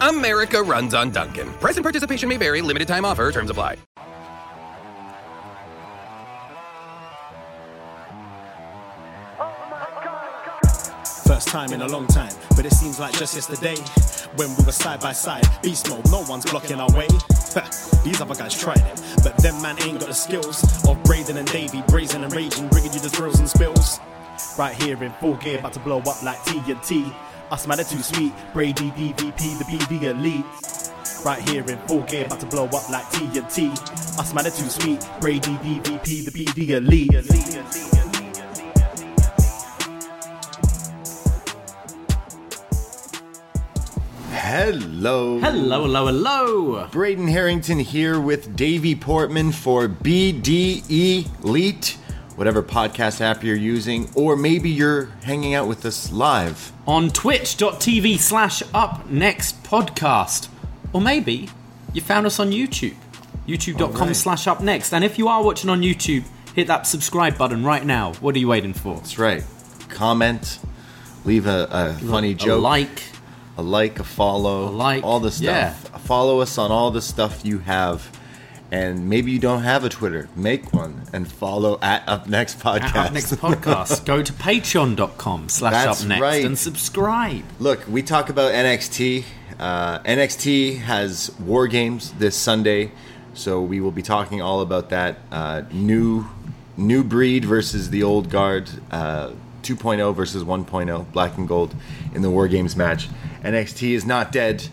America runs on Dunkin. Price and participation may vary. Limited time offer. Terms apply. First time in a long time, but it seems like just yesterday when we were side by side. Beast mode, no one's blocking our way. These other guys tried it, but them man ain't got the skills of Braden and Davie, brazen and raging, bringing you the thrills and spills. Right here in full gear, about to blow up like TNT. Us man are too sweet, Brady DVP, the BD elite. Right here in full gear, about to blow up like TNT. Us man are too sweet, Brady DVP, the BD elite. Hello. Hello, hello, hello. Braden Herrington here with Davie Portman for BDE Elite, whatever podcast app you're using, or maybe you're hanging out with us live. On twitch.tv slash up next podcast. Or maybe you found us on YouTube. YouTube.com Alright. slash up next. And if you are watching on YouTube, hit that subscribe button right now. What are you waiting for? That's right. Comment, leave a, a funny A joke, like. a like, a follow, A like, all the stuff. yeah. Follow us on all the stuff you have. And maybe you don't have a Twitter, make one and follow at Up Next Podcast. At Up Next Podcast. Go to patreon.com slash up next right. and subscribe. Look, we talk about NXT. Uh, NXT has War Games this Sunday, so we will be talking all about that. Uh, new, new breed versus the old guard. Uh, 2.0 versus 1.0, black and gold in the War Games match. NXT is not dead,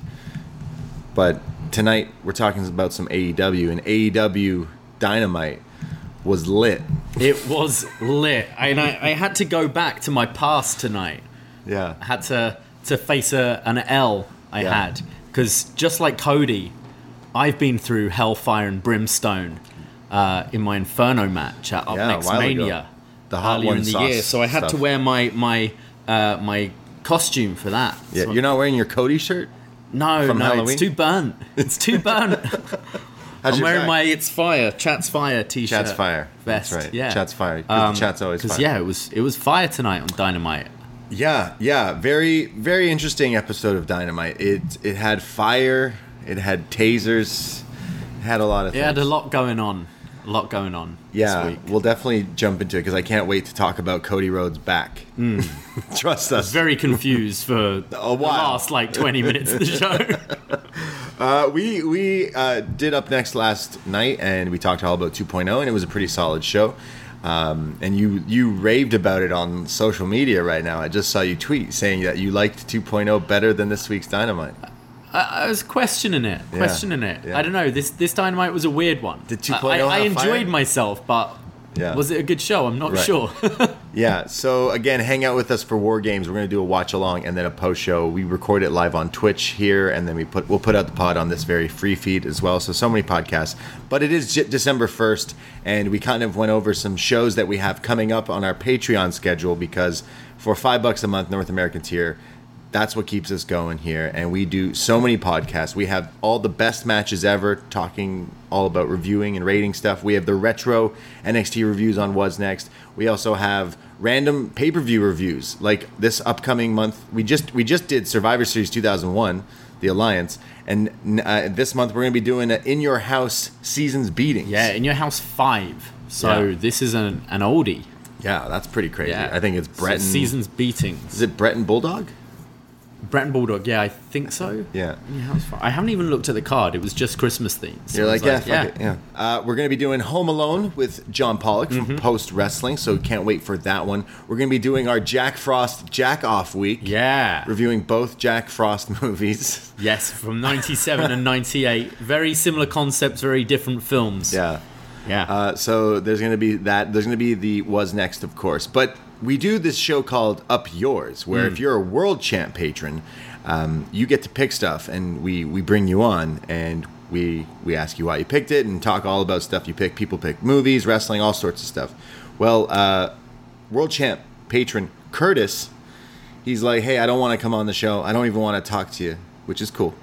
but tonight we're talking about some AEW, and AEW Dynamite was lit. It was lit. And I, I had to go back to my past tonight. Yeah. I had to to face a, an L I Yeah. had because just like Cody, I've been through hellfire and brimstone uh, in my Inferno match at Up Yeah, Next. Mania The hot earlier in the year. So I had to wear my my uh, my costume for that. Yeah, So- you're not wearing your Cody shirt? No no Halloween? it's too burnt. It's too burnt. I'm wearing back? my It's Fire, Chat's Fire t-shirt. Chat's fire. Vest. That's right. Yeah. Chat's fire. the chat's always fire. yeah, it was it was fire tonight on Dynamite. Yeah, yeah. Very, very interesting episode of Dynamite. It it had fire. It had tasers. It had a lot of It things. had a lot going on. A lot going on yeah, this week. we'll definitely jump into it because I can't wait to talk about Cody Rhodes' back. Trust us. Very confused for the while. last like 20 minutes of the show. Uh, we we uh, did up next last night, and we talked all about 2.0, and it was a pretty solid show. Um, and you you raved about it on social media right now. I just saw you tweet saying that you liked 2.0 better than this week's Dynamite. I, I was questioning it, questioning it. yeah. I don't know. This this dynamite was a weird one. Did I, 2.0 I, I enjoyed myself, but Yeah. was it a good show? I'm not Right. sure. Yeah. So again, hang out with us for War Games. We're gonna do a watch along and then a post show. We record it live on Twitch here, and then we put we'll put out the pod on this very free feed as well. So so many podcasts. But it is J- December first, and we kind of went over some shows that we have coming up on our Patreon schedule because for five bucks a month, North American tier. That's what keeps us going here. And we do so many podcasts. We have all the best matches ever, talking all about reviewing and rating stuff. We have the retro NXT reviews on What's Next. We also have random pay per view reviews. Like this upcoming month, we just we just did Survivor Series 2001, the Alliance, and uh, this month we're going to be doing a In Your House seasons beatings. Yeah, in your house five. So Yeah. this is an, an oldie. yeah, that's pretty crazy. Yeah, I think it's So seasons beatings. Is it Bret and Bulldog? Bret and Bulldog. Yeah, I think so. Yeah. Your house five. I haven't even looked at the card. It was just Christmas themed. So You're like, was yeah, fuck it, yeah. Uh, we're gonna be doing Home Alone with John Pollock from Mm-hmm. Post Wrestling, so can't wait for that one. We're gonna be doing our Jack Frost Jack Off week, Yeah. reviewing both Jack Frost movies. Yes, from 97 and 98. Very similar concepts, very different films. yeah. Yeah. Uh, so there's gonna be that. There's gonna be the was next, of course, but we do this show called Up Yours, where Mm. if you're a world champ patron, um, you get to pick stuff, and we we bring you on and. We, we ask you why you picked it and talk all about stuff you pick. People pick movies, wrestling, all sorts of stuff. Well, uh, world champ patron Curtis, he's like, hey, I don't want to come on the show. I don't even want to talk to you, which is cool.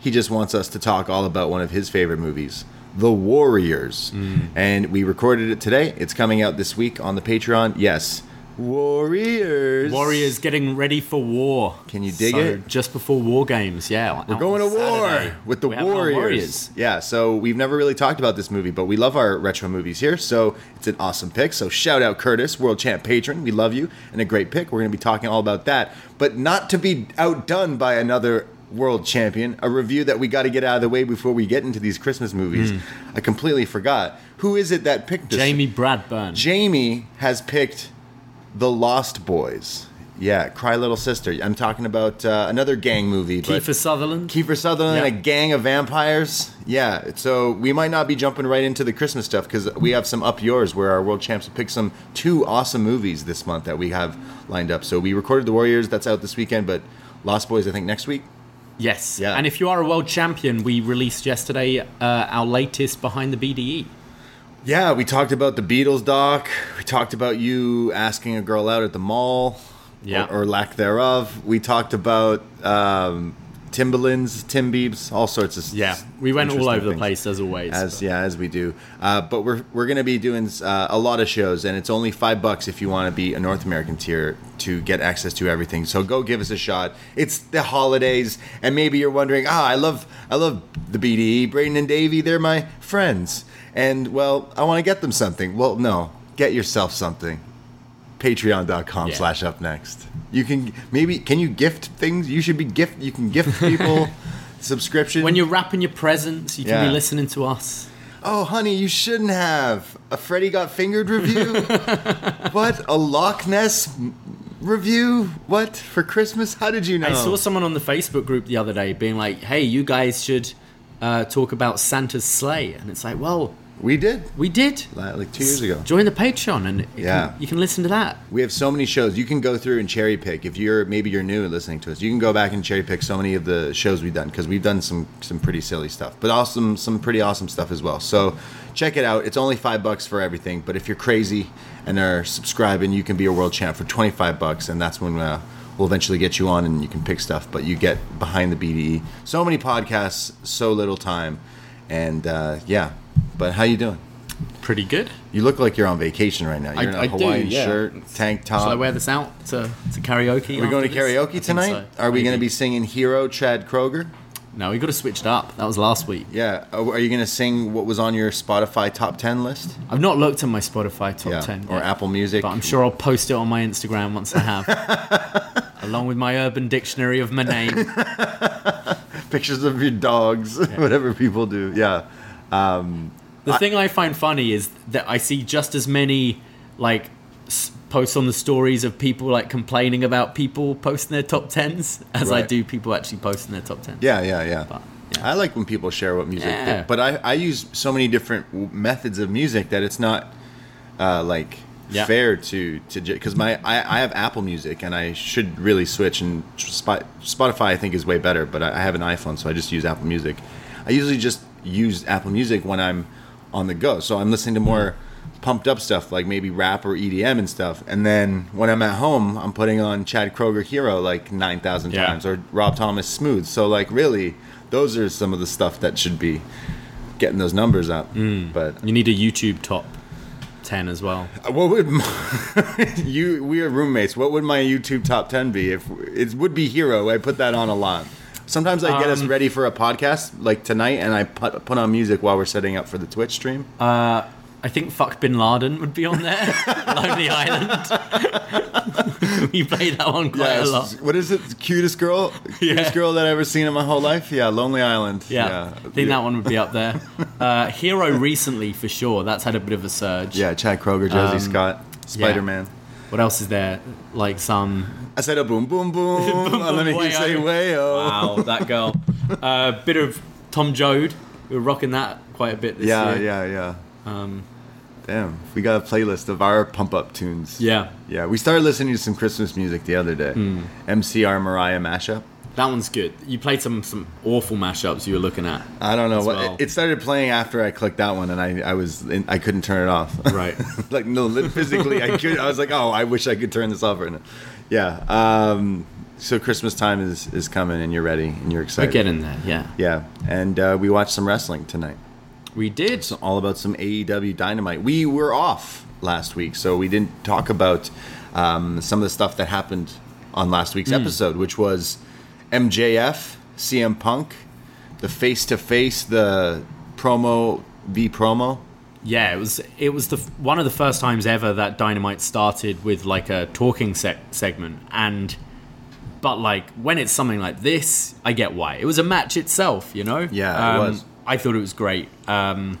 He just wants us to talk all about one of his favorite movies, The Warriors. And we recorded it today. It's coming out this week on the Patreon. Yes, Warriors. Warriors getting ready for war. Can you dig So, it? Just before war games, yeah. We're going to war with the Warriors. Yeah, so we've never really talked about this movie, but we love our retro movies here, so it's an awesome pick. So shout out Curtis, world champ patron. We love you, and a great pick. We're going to be talking all about that, but not to be outdone by another world champion. A review that we got to get out of the way before we get into these Christmas movies. Hmm. I completely forgot. Who is it that picked this? Jamie Bradburn. Jamie has picked The Lost Boys. Yeah, Cry Little Sister. I'm talking about uh, another gang movie. Kiefer Sutherland. Kiefer Sutherland Yeah. and a gang of vampires. Yeah, so we might not be jumping right into the Christmas stuff because we have some up yours where our world champs have picked some two awesome movies this month that we have lined up. So we recorded The Warriors, that's out this weekend, but Lost Boys, I think next week. Yes. Yeah. And if you are a world champion, we released yesterday uh, our latest Behind the BDE. Yeah, we talked about the Beatles doc. We talked about you asking a girl out at the mall, Yeah. or, or lack thereof. We talked about um, Timberlands, Tim Biebs, all sorts of Yeah. We went all over the things. place as always. As yeah, as we do. Uh, but we're we're gonna be doing uh, a lot of shows, and it's only five bucks if you want to be a North American tier to get access to everything. So go give us a shot. It's the holidays, and maybe you're wondering, ah, I love I love the BDE, Braden and Davie. They're my friends, and well, I want to get them something. Well, no, get yourself something. Patreon.com Yeah. slash up next. You can maybe can you gift things? You should be gift. You can gift people subscription. when you're wrapping your presents, you can Yeah. be listening to us. Oh, honey, you shouldn't have. A Freddy Got Fingered review? what? A Loch Ness review? What? For Christmas? How did you know? I saw someone on the Facebook group the other day being like, "Hey, you guys should uh, talk about Santa's sleigh," and it's like, "Well, we did. we did." Li- Like two years ago. Join the Patreon, and you Yeah. can, you can listen to that. We have so many shows. You can go through and cherry pick. If you're maybe you're new and listening to us, you can go back and cherry pick so many of the shows we've done because we've done some some pretty silly stuff, but also some, some pretty awesome stuff as well. So check it out. It's only five bucks for everything, but if you're crazy and are subscribing, you can be a world champ for twenty five bucks, and that's when uh, we'll eventually get you on and you can pick stuff. But you get behind the BDE. So many podcasts, so little time, and uh, yeah. But how you doing? Pretty good. You look like you're on vacation right now. You're I- in a I do, Hawaiian yeah. shirt, tank top. Should I wear this out to, to karaoke? Are we going to after this? Karaoke tonight? so. Are we going to be singing Hero Chad Kroeger? No, we got to switch it up. That was last week. Yeah. Are are you going to sing what was on your Spotify top 10 list? I've not looked at my Spotify top yeah. 10 Or yet, Apple Music? but I'm sure I'll post it on my Instagram once I have, along with my Urban Dictionary of my name. Pictures of your dogs, whatever people do. Yeah. Um, The thing I find funny is that I see just as many like s- posts on the stories of people like complaining about people posting their top tens as I do people actually posting their top tens. Yeah, yeah, yeah. But, yeah. I like when people share what music. Yeah. But I, I use so many different w- methods of music that it's not uh, like Yeah. fair to to because my I, I have Apple Music and I should really switch and Spotify I think is way better. But I, I have an iPhone, so I just use Apple Music. I usually just use Apple Music when I'm on the go. So I'm listening to more pumped up stuff like maybe rap or EDM and stuff. And then when I'm at home, I'm putting on Chad Kroeger Hero like 9,000 Yeah. times or Rob Thomas Smooth. So like really, those are some of the stuff that should be getting those numbers up. Mm. But You need a YouTube top ten as well. what would my, you? We are roommates. What would my YouTube top ten be? If it would be Hero, I put that on a lot. Sometimes I get us Um, ready for a podcast like tonight, and I put, put on music while we're setting up for the Twitch stream. Uh, I think "Fuck Bin Laden" would be on there. Lonely Island. we play that one quite a lot. What is it? Cutest girl? Cutest girl that I've ever seen in my whole life? Yeah, Lonely Island. Yeah, I think that one would be up there. Uh, Hero recently for sure. That's had a bit of a surge. Yeah, Chad Kroeger, Josie Um, Scott, Spider Man. What else is there? Like some. I said a boom, boom, boom. Boom, and then boom, he say wayo. wayo. Wow, that girl. A uh, bit of Tom Joad. We were rocking that quite a bit this Yeah, year. yeah, yeah. Yeah. Um, Damn, we got a playlist of our pump up tunes. yeah, Yeah, we started listening to some Christmas music the other day. Hmm. MCR Mariah mashup. That one's good. You played some some awful mashups you were looking at. I don't know what well. it, it started playing after I clicked that one, and I I was in, I couldn't turn it off. Right. like no, physically I could. I was like, oh, I wish I could turn this off right now. Yeah. Um. So Christmas time is is coming, and you're ready, and you're excited. We're excited. getting there. Yeah, Yeah, and uh, we watched some wrestling tonight. we did. It's all about some AEW Dynamite. We were off last week, so we didn't talk about um, some of the stuff that happened on last week's Hmm. episode, which was MJF, CM Punk, the face to face, the promo v promo. Yeah, it was it was the one of the first times ever that Dynamite started with like a talking sec- segment, and but like when it's something like this, I get why. It was a match itself, you know. Yeah, it Um, was. I thought it was great. Um,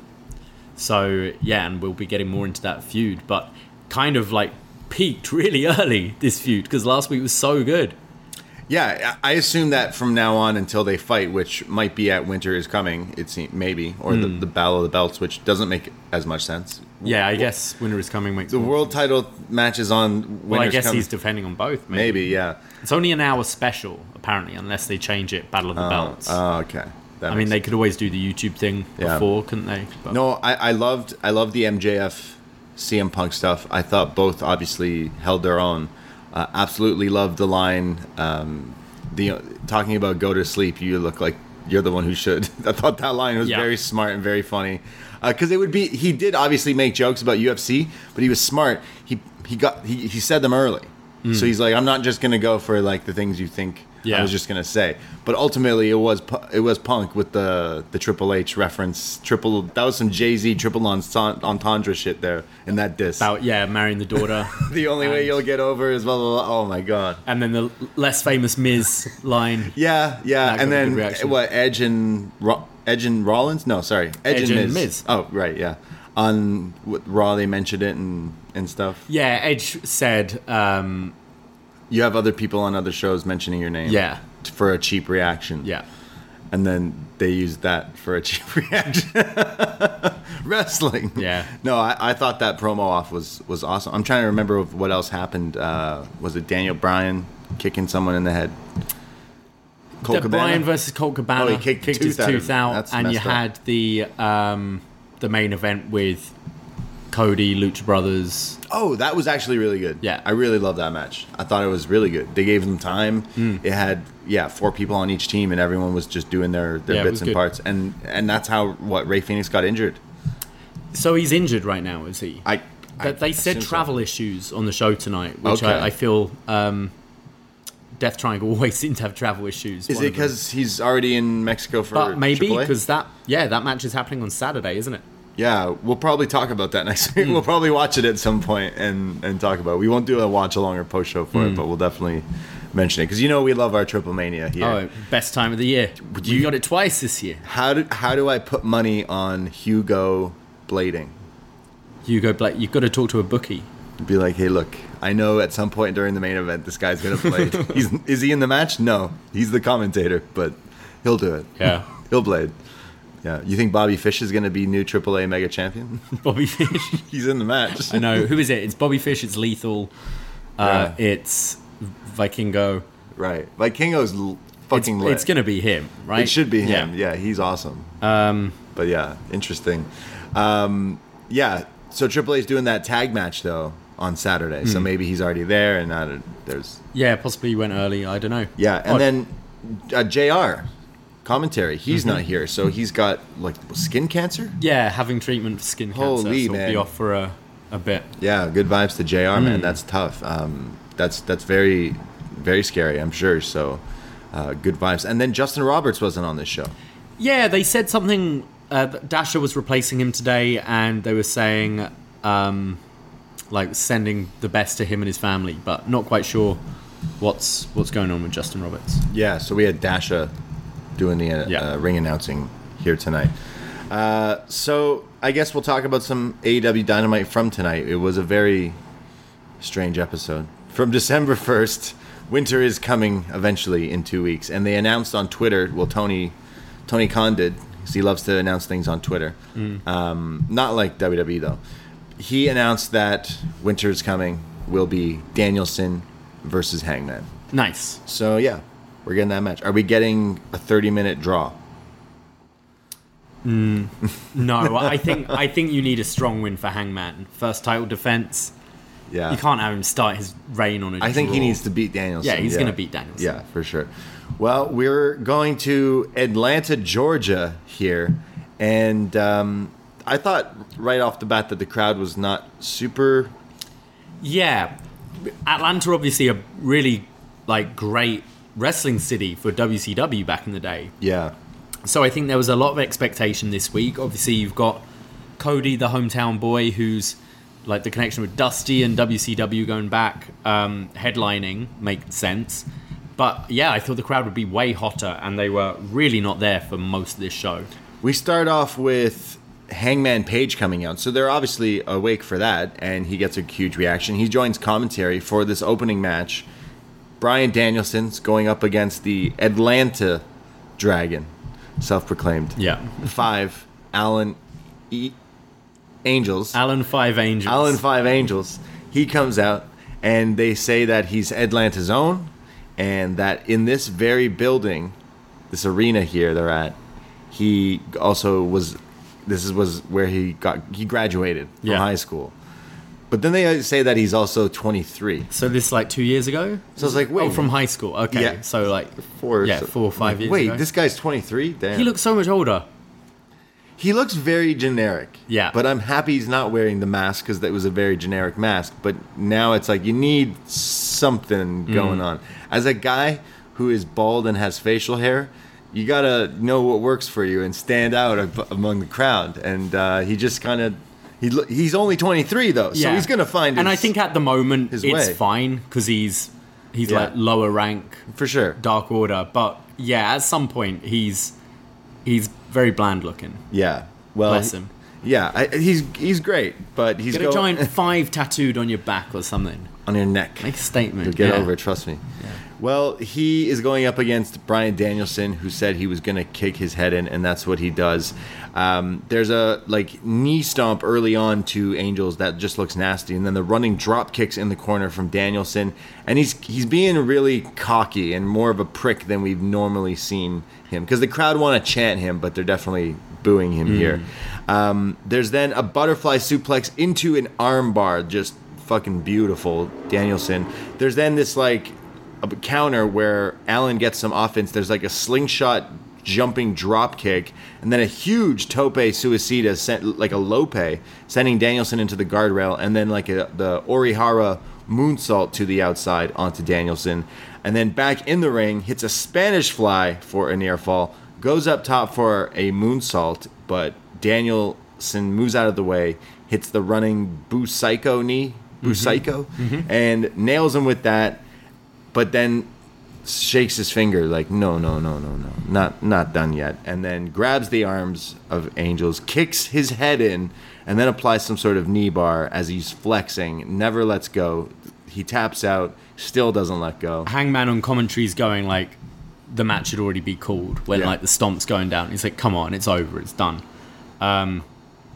so yeah, and we'll be getting more into that feud, but kind of like peaked really early this feud because last week was so good. Yeah, I assume that from now on until they fight, which might be at Winter is Coming, it seems maybe, or the, Hmm. the Battle of the Belts, which doesn't make as much sense. Yeah, I guess winter is coming. Makes The world title match is on. Well, I guess Coming. he's defending on both. Maybe. maybe yeah. it's only an hour special apparently, unless they change it. Battle of the Belts. Oh, okay. That I mean, makes they could always do the YouTube thing Yeah. before, couldn't they? But No, I, I loved I loved the MJF CM Punk stuff. I thought both obviously held their own. Uh, absolutely love the line. Um, the talking about go to sleep. You look like you're the one who should. I thought that line was Yeah. very smart and very funny. Because it would be he did obviously make jokes about UFC, but he was smart. He he got he, he said them early. So he's like, I'm not just gonna go for like the things you think I was just gonna say. But ultimately, it was it was Punk with the the Triple H reference. Triple that was some Jay Z triple entendre shit there in that diss. about yeah, marrying the daughter, the only way you'll get over is blah blah blah. Oh my god. and then the less famous Miz line. Yeah, yeah, and then what? Edge and Ro- Edge and Rollins? No, sorry, Edge, Edge and, and Miz. Miz. Oh right, yeah. On Raw, they mentioned it and and stuff. Yeah, Edge said, um, You have other people on other shows mentioning your name. Yeah. For a cheap reaction. yeah, and then they used that for a cheap reaction. Wrestling. Yeah. No, I, I thought that promo off was was awesome. I'm trying to remember what else happened. Uh, was it Daniel Bryan kicking someone in the head? Colt the Cabana? Bryan versus Colt Cabana Oh, he kicked his tooth out tooth him. out, That's and you messed up. had the um, the main event with Cody, Lucha Brothers. Oh, that was actually really good. Yeah. I really love that match. I thought it was really good. They gave them time. Hmm. It had yeah four people on each team, and everyone was just doing their, their Yeah, bits and good. parts. And and that's how what Rey Fenix got injured. So he's injured right now, is he? I. I they said assume so. travel issues on the show tonight, which Okay. I, I feel um, Death Triangle always seem to have travel issues. Is it because he's already in Mexico for? But maybe because that yeah that match is happening on Saturday, isn't it? Yeah, we'll probably talk about that next Hmm. week. We'll probably watch it at some point and and talk about. it. We won't do a watch along or post show Hmm. for it, but we'll definitely mention it because you know we love our Triple Mania here. Oh, best time of the year. You got it twice this year. How do how do I put money on Hugo blading? Hugo Blake, you've got to talk to a bookie. Be like, hey, look, I know at some point during the main event this guy's gonna blade. he's is he in the match? No, he's the commentator, but he'll do it. Yeah. he'll blade. Yeah, you think Bobby Fish is gonna be new AAA Mega Champion? Bobby Fish. he's in the match. I know. Who is it? It's Bobby Fish. It's Lethal. Uh, It's Vikingo. Right, Vikingo's l- It's, fucking lit. it's gonna be him, right? It should be him. Yeah, he's awesome. Um, But yeah, interesting. Um, yeah, so AAA is doing that tag match though on Saturday, so maybe he's already there, and there's Yeah, possibly he went early. I don't know. yeah, and Odd. then uh, Jr. commentary. He's not here, so he's got like skin cancer. yeah, having treatment for skin Holy cancer. So man. Be off for a, a bit. Yeah, good vibes to Jr. Hmm. Man, that's tough. Um, that's that's very very scary. I'm sure. So uh, good vibes. And then Justin Roberts wasn't on this show. Yeah, they said something. Uh, Dasha was replacing him today, and they were saying, um, like, sending the best to him and his family, but not quite sure what's what's going on with Justin Roberts. Yeah, so we had Dasha doing the uh, Yeah. uh, ring announcing here tonight. Uh, so I guess we'll talk about some AEW Dynamite from tonight. It was a very strange episode. From December 1st, winter is coming eventually in two weeks. And they announced on Twitter, well, Tony, Tony Khan did, 'cause he loves to announce things on Twitter. Um, not like WWE, though. He announced that winter is coming will be Danielson versus Hangman. Nice. So yeah, we're getting that match. Are we getting a 30 minute draw? No, I think I think you need a strong win for Hangman. First title defense. Yeah. You can't have him start his reign on a I think he needs to beat Danielson. Yeah, he's gonna beat Danielson. Yeah, for sure. Well, we're going to Atlanta, Georgia here, and um, I thought right off the bat that the crowd was not super. Yeah, Atlanta obviously a really like great wrestling city for WCW back in the day. Yeah, So I think there was a lot of expectation this week. Obviously, you've got Cody, the hometown boy, who's like the connection with Dusty and WCW going back, um, headlining makes sense. But yeah, I thought the crowd would be way hotter, and they were really not there for most of this show. we start off with Hangman Page coming out, so they're obviously awake for that, and he gets a huge reaction. He joins commentary for this opening match. Bryan Danielson's going up against the Atlanta Dragon, self-proclaimed. Yeah, five Alan e- Angels. Alan Five Angels. Alan Five Angels. He comes out and they say that he's Atlanta's own and that in this very building, this arena here they're at, he also was this is was where he got he graduated from Yeah. high school. But then they say that he's also 23. So this like two years ago. So I was like, wait, Oh, from high school. Okay, Yeah. so like four, yeah, four or five years Wait, ago. this guy's 23? Damn. he looks so much older. He looks very generic. Yeah. But I'm happy he's not wearing the mask because that was a very generic mask. But now it's like you need something Mm. going on. As a guy who is bald and has facial hair, you gotta know what works for you and stand out among the crowd. And uh, he just kind of. He, he's only 23 though, so he's gonna find. And I think at the moment his it's way. fine because he's he's Yeah. like lower rank for sure. Dark Order, but yeah, at some point he's he's very bland looking. Yeah. Well, Bless him. Yeah, I, he's he's great, but he's Get a giant five tattooed on your back or something. on your neck. Make a statement. You'll get yeah. over it, trust me. Well, he is going up against Bryan Danielson, who said he was going to kick his head in, and that's what he does. Um, there's a like knee stomp early on to Angels that just looks nasty, and then the running drop kicks in the corner from Danielson, and he's he's being really cocky and more of a prick than we've normally seen him because the crowd want to chant him, but they're definitely booing him here. Um, there's then a butterfly suplex into an armbar, just fucking beautiful, Danielson. There's then this like a counter where Alan gets some offense. There's like a slingshot jumping drop kick, and then a huge tope suicida, sent, like a lope, sending Danielson into the guardrail, and then like a, the Orihara moonsault to the outside onto Danielson, and then back in the ring hits a Spanish fly for a near fall, goes up top for a moonsault, but Danielson moves out of the way, hits the running Psycho knee, mm-hmm. Boo Psycho, mm-hmm. and nails him with that but then shakes his finger like no no no no no not not done yet and then grabs the arms of angels kicks his head in and then applies some sort of knee bar as he's flexing never lets go he taps out still doesn't let go Hangman on commentary is going like the match should already be called when Yeah. like the stomp's going down. He's like, "Come on, it's over, it's done." Um,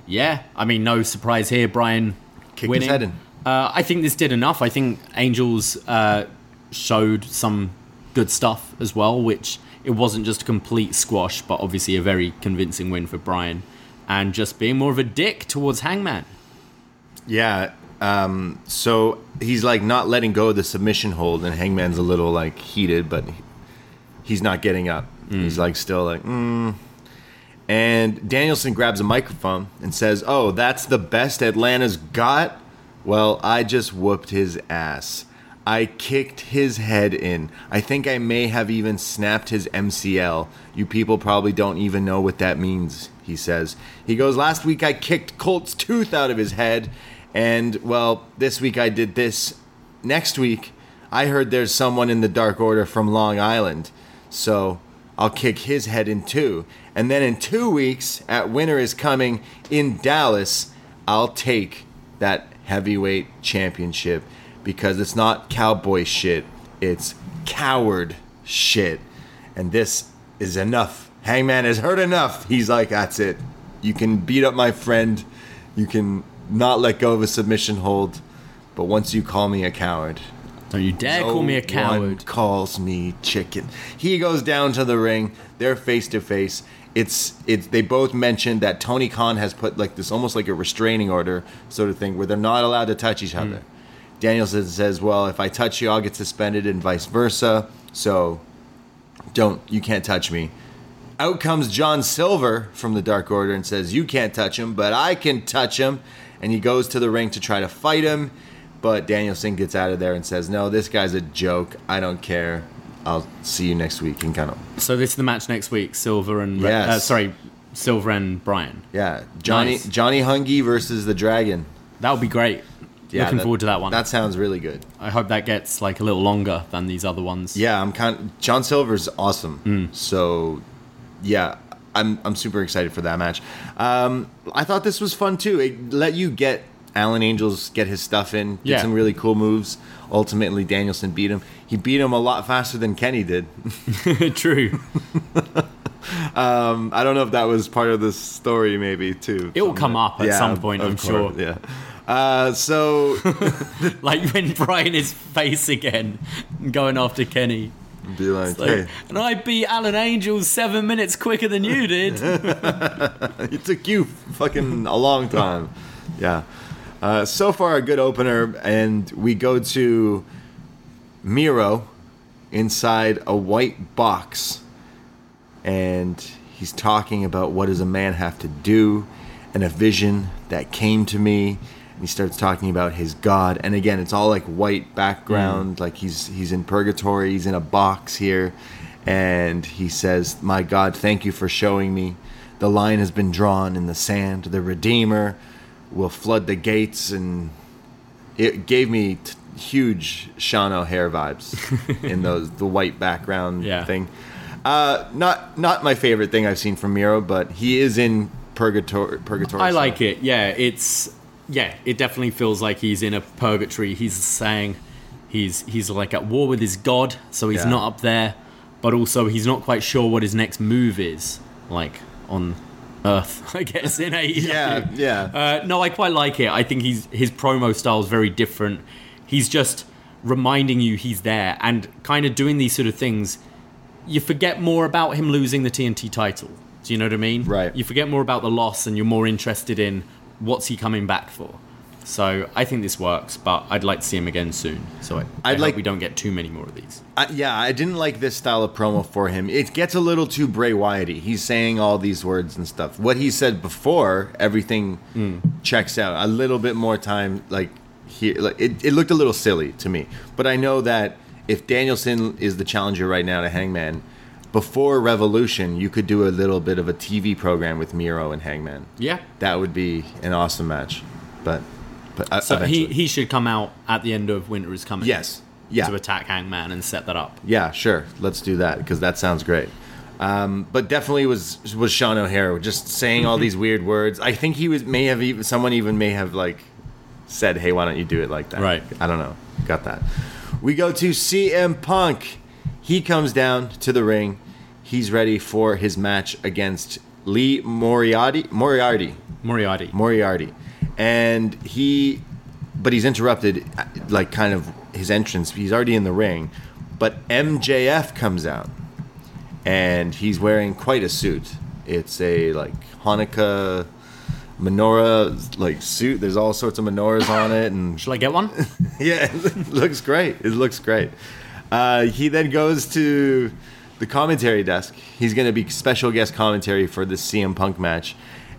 yeah, I mean, no surprise here. Bryan his winning. head in. Uh, I think this did enough. I think Angels uh, showed some good stuff as well, which it wasn't just a complete squash, but obviously a very convincing win for Bryan, and just being more of a dick towards Hangman. Yeah. Um, so he's like not letting go of the submission hold, and Hangman's a little like heated, but he's not getting up. He's like still like, mm. And Danielson grabs a microphone and says, "Oh, that's the best Atlanta's got." Well, I just whooped his ass. I kicked his head in. I think I may have even snapped his MCL. You people probably don't even know what that means, he says. He goes, Last week I kicked Colt's tooth out of his head, and, well, this week I did this. Next week, I heard there's someone in the Dark Order from Long Island, so I'll kick his head in too. And then in two weeks, at Winter is Coming in Dallas, I'll take that heavyweight championship because it's not cowboy shit, it's coward shit. And this is enough. Hangman has heard enough. He's like, that's it. You can beat up my friend, you can not let go of a submission hold, but once you call me a coward, Don't you dare call me a coward. calls me chicken. He goes down to the ring. They're face to face. It's it's. They both mentioned that Tony Khan has put like this almost like a restraining order sort of thing where they're not allowed to touch each other. Danielson says, "Well, if I touch you, I'll get suspended, and vice versa. So don't you can't touch me." Out comes John Silver from the Dark Order and says, "You can't touch him, but I can touch him." And he goes to the ring to try to fight him, but Danielson gets out of there and says, "No, this guy's a joke. I don't care. I'll see you next week." And kind of, So this is the match next week. Silver and Yes. uh, sorry, Silver and Bryan. yeah, Johnny Nice. Johnny Hungee versus the Dragon. That would be great. Yeah, Looking forward to that one. That sounds really good. I hope that gets like a little longer than these other ones. Yeah, I'm kind. John Silver's awesome. Hmm. So, yeah, I'm I'm super excited for that match. Um, I thought this was fun too. It let you get Alan Angels get his stuff in, get Yeah. some really cool moves. Ultimately, Danielson beat him. He beat him a lot faster than Kenny did. True. Um, I don't know if that was part of the story, maybe too. It will come up at some point, I'm course, sure. Yeah. Uh, so like when Bryan is face again, going after Kenny. be like, Like, hey, And I beat Alan Angels seven minutes quicker than you did. it took you fucking a long time. Yeah. Uh, so far, a good opener, and we go to Miro inside a white box, and he's talking about what does a man have to do, and a vision that came to me. He starts talking about his God, and again, it's all like white background, like he's he's in purgatory, he's in a box here, and he says, "My God, thank you for showing me." The line has been drawn in the sand. The Redeemer will flood the gates, and it gave me t- huge Sean O'Haire vibes in those the white background Yeah. thing. Uh, not not my favorite thing I've seen from Miro, but he is in purgatory. Purgatory. I like it. Yeah, it's yeah, it definitely feels like he's in a purgatory. He's saying he's he's like at war with his god, so he's Yeah. not up there, but also he's not quite sure what his next move is, like on Earth, I guess in AEW. Yeah, yeah. Uh, no, I quite like it. I think he's his promo style is very different. He's just reminding you he's there and kind of doing these sort of things. You forget more about him losing the TNT title. Do you know what I mean? Right. You forget more about the loss and you're more interested in what's he coming back for. So I think this works, but I'd like to see him again soon. So I, I I'd hope like- we don't get too many more of these. I, yeah, I didn't like this style of promo for him. It gets a little too Bray Wyatty. He's saying all these words and stuff. What he said before, everything hmm. checks out. A little bit more time, like here, like, it, it looked a little silly to me. But I know that if Danielson is the challenger right now to Hangman, before Revolution, you could do a little bit of a TV program with Miro and Hangman. Yeah. That would be an awesome match. But, but uh, So he, eventually. he should come out at the end of Winter is Coming. yes, yeah, To attack Hangman and set that up. Yeah, sure. Let's do that because that sounds great. Um, but definitely was was Sean O'Haire just saying all these weird words. I think he was may have even someone even may have like said, "Hey, why don't you do it like that?" Right. I don't know. Got that. We go to CM Punk. He comes down to the ring. He's ready for his match against Lee Moriarty. Moriarty. Moriarty. Moriarty, and he, but he's interrupted, like kind of his entrance. He's already in the ring, but MJF comes out, and he's wearing quite a suit. It's a like Hanukkah menorah like suit. There's all sorts of menorahs on it, and should I get one? yeah, it looks great. It looks great. Uh, he then goes to the commentary desk. He's going to be special guest commentary for the CM Punk match,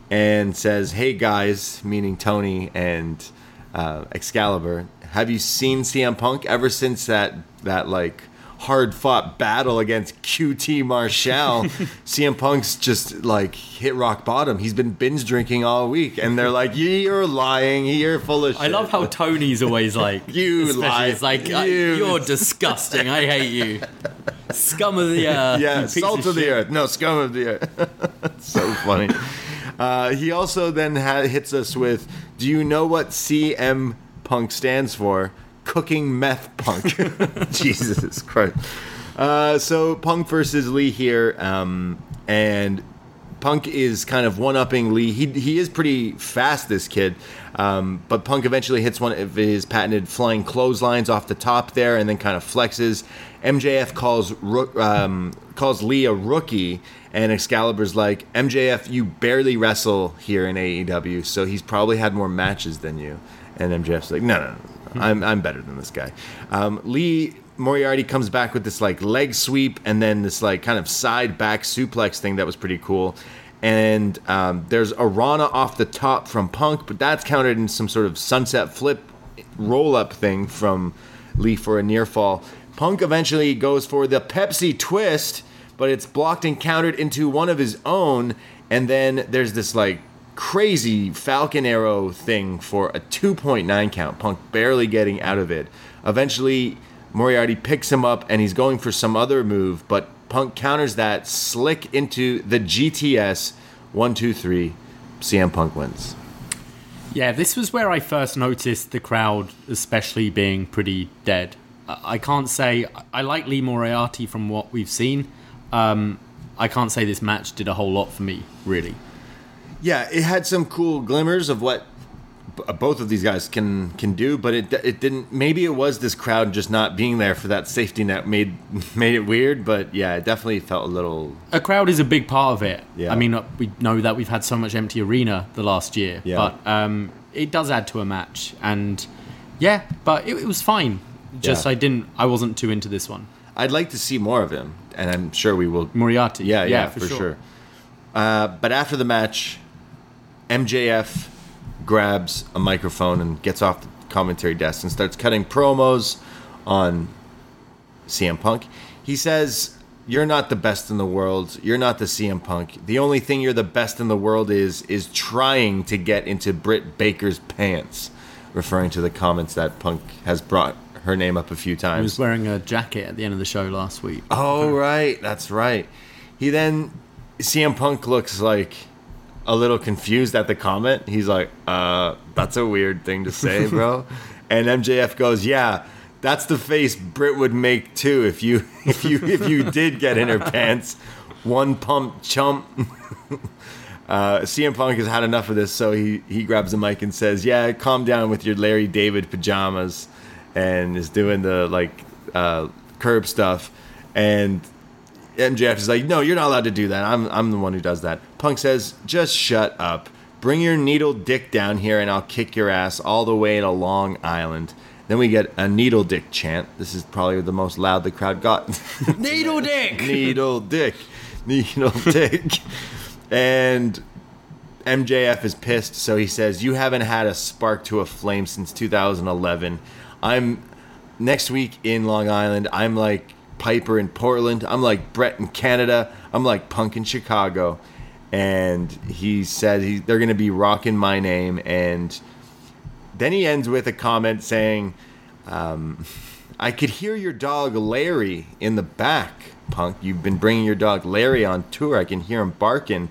and says, "Hey guys," meaning Tony and uh, Excalibur, have you seen CM Punk ever since that that like hard fought battle against QT Marshall? CM Punk's just like hit rock bottom. He's been binge drinking all week, and they're like, "You're lying. You're full of shit." I love how Tony's always like, You lie. It's like, uh, You- you're disgusting. I hate you. Scum of the earth. yeah, salt of, the earth. No, scum of the earth. so funny. Uh, he also then ha- hits us with, "Do you know what CM Punk stands for? Cooking meth punk." Jesus Christ. Uh, so Punk versus Lee here, um, and Punk is kind of one upping Lee. He, he is pretty fast, this kid. Um, but Punk eventually hits one of his patented flying clotheslines off the top there and then kind of flexes. MJF calls um, calls Lee a rookie, and Excalibur's like, MJF, you barely wrestle here in AEW, so he's probably had more matches than you. And MJF's like, no, no, no, no. I'm, I'm better than this guy. Um, Lee Moriarty comes back with this like leg sweep and then this like kind of side back suplex thing that was pretty cool. And um, there's a Rana off the top from Punk, but that's countered in some sort of sunset flip roll up thing from Lee for a near fall. Punk eventually goes for the Pepsi twist, but it's blocked and countered into one of his own. And then there's this like crazy Falcon Arrow thing for a 2.9 count. Punk barely getting out of it. Eventually, Moriarty picks him up and he's going for some other move, but Punk counters that slick into the GTS. One, two, three. CM Punk wins. Yeah, this was where I first noticed the crowd, especially being pretty dead. I I can't say I like Lee Moriarty from what we've seen. Um, I can't say this match did a whole lot for me, really. Yeah, it had some cool glimmers of what b- both of these guys can can do, but it it didn't. Maybe it was this crowd just not being there for that safety net made made it weird. But yeah, it definitely felt a little. A crowd is a big part of it. Yeah. I mean, uh, we know that we've had so much empty arena the last year, Yeah. but um, it does add to a match. And yeah, but it, it was fine. Just Yeah. I didn't, I wasn't too into this one. I'd like to see more of him, and I'm sure we will. Moriarty. Yeah, yeah, for, for, sure. sure. Uh, but after the match, MJF grabs a microphone and gets off the commentary desk and starts cutting promos on CM Punk. He says, "You're not the best in the world. You're not the CM Punk. The only thing you're the best in the world is is trying to get into Britt Baker's pants." Referring to the comments that Punk has brought her name up a few times. He was wearing a jacket at the end of the show last week. Oh right, that's right. He then CM Punk looks like a little confused at the comment. He's like, "Uh, that's a weird thing to say, bro." and MJF goes, "Yeah, that's the face Britt would make too if you if you if you did get in her pants. One pump chump." Uh, CM Punk has had enough of this, so he, he grabs the mic and says, "Yeah, calm down with your Larry David pajamas," and is doing the like uh, curb stuff. And MJF is like, "No, you're not allowed to do that. I'm I'm the one who does that." Punk says, "Just shut up. Bring your needle dick down here, and I'll kick your ass all the way to Long Island." Then we get a needle dick chant. This is probably the most loud the crowd got. Needle dick. needle dick, needle dick. And MJF is pissed, so he says, "You haven't had a spark to a flame since 2011. I'm next week in Long Island. I'm like Piper in Portland. I'm like Bret in Canada. I'm like Punk in Chicago." And he said he, they're going to be rocking my name. And then he ends with a comment saying, um, I could hear your dog Larry in the back, Punk. You've been bringing your dog Larry on tour. I can hear him barking.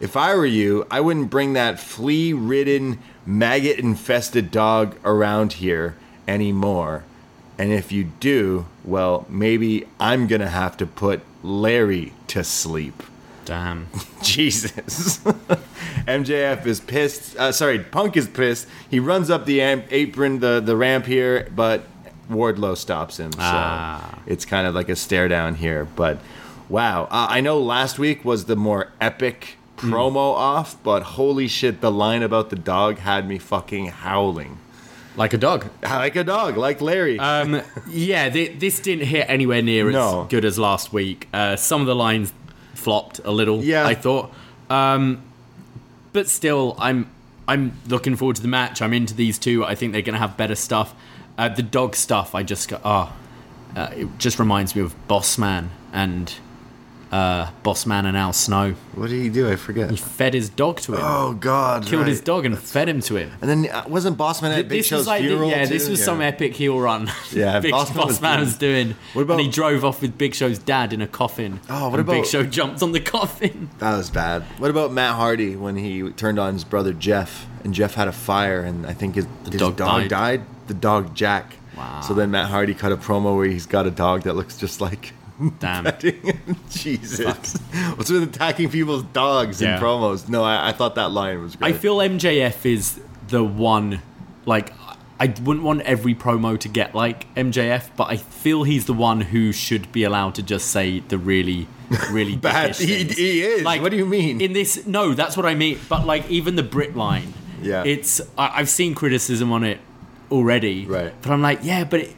If I were you, I wouldn't bring that flea ridden, maggot infested dog around here anymore. And if you do, well, maybe I'm going to have to put Larry to sleep. Damn. Jesus. MJF is pissed. Uh, sorry, Punk is pissed. He runs up the am- apron, the, the ramp here, but Wardlow stops him. So Ah. it's kind of like a stare down here. But wow. Uh, I know last week was the more epic promo off, but holy shit, the line about the dog had me fucking howling. Like a dog. Like a dog, like Larry. Um, yeah, th- this didn't hit anywhere near No. as good as last week. Uh, some of the lines flopped a little. Yeah. I thought, um, but still, I'm I'm looking forward to the match. I'm into these two. I think they're going to have better stuff. Uh, the dog stuff, I just got. Oh, uh, it just reminds me of Boss Man and uh, Boss Man and Al Snow. what did he do? I forget. He fed his dog to him. Oh God! Killed right. his dog and fed him to him. And then uh, wasn't Bossman at Big this Show's was like, funeral? yeah, too? this was Yeah. some epic heel run. Yeah, Big Boss Boss, Man Man was doing. What about- and he drove off with Big Show's dad in a coffin. Oh, what and Big Show jumped on the coffin? That was bad. What about Matt Hardy when he turned on his brother Jeff and Jeff had a fire and I think his, his dog dog, died. died. The dog Jack. Wow. So then Matt Hardy cut a promo where he's got a dog that looks just like Damn. Jesus. What's with attacking people's dogs Yeah. in promos? No, I, I thought that line was great. I feel MJF is the one. Like, I wouldn't want every promo to get like MJF, but I feel he's the one who should be allowed to just say the really, really Bad. He- he is. Like, what do you mean? In this, no, that's what I mean. But like, even the Britt line, Yeah. it's I, I've seen criticism on it already, Right. But I'm like, yeah, but it,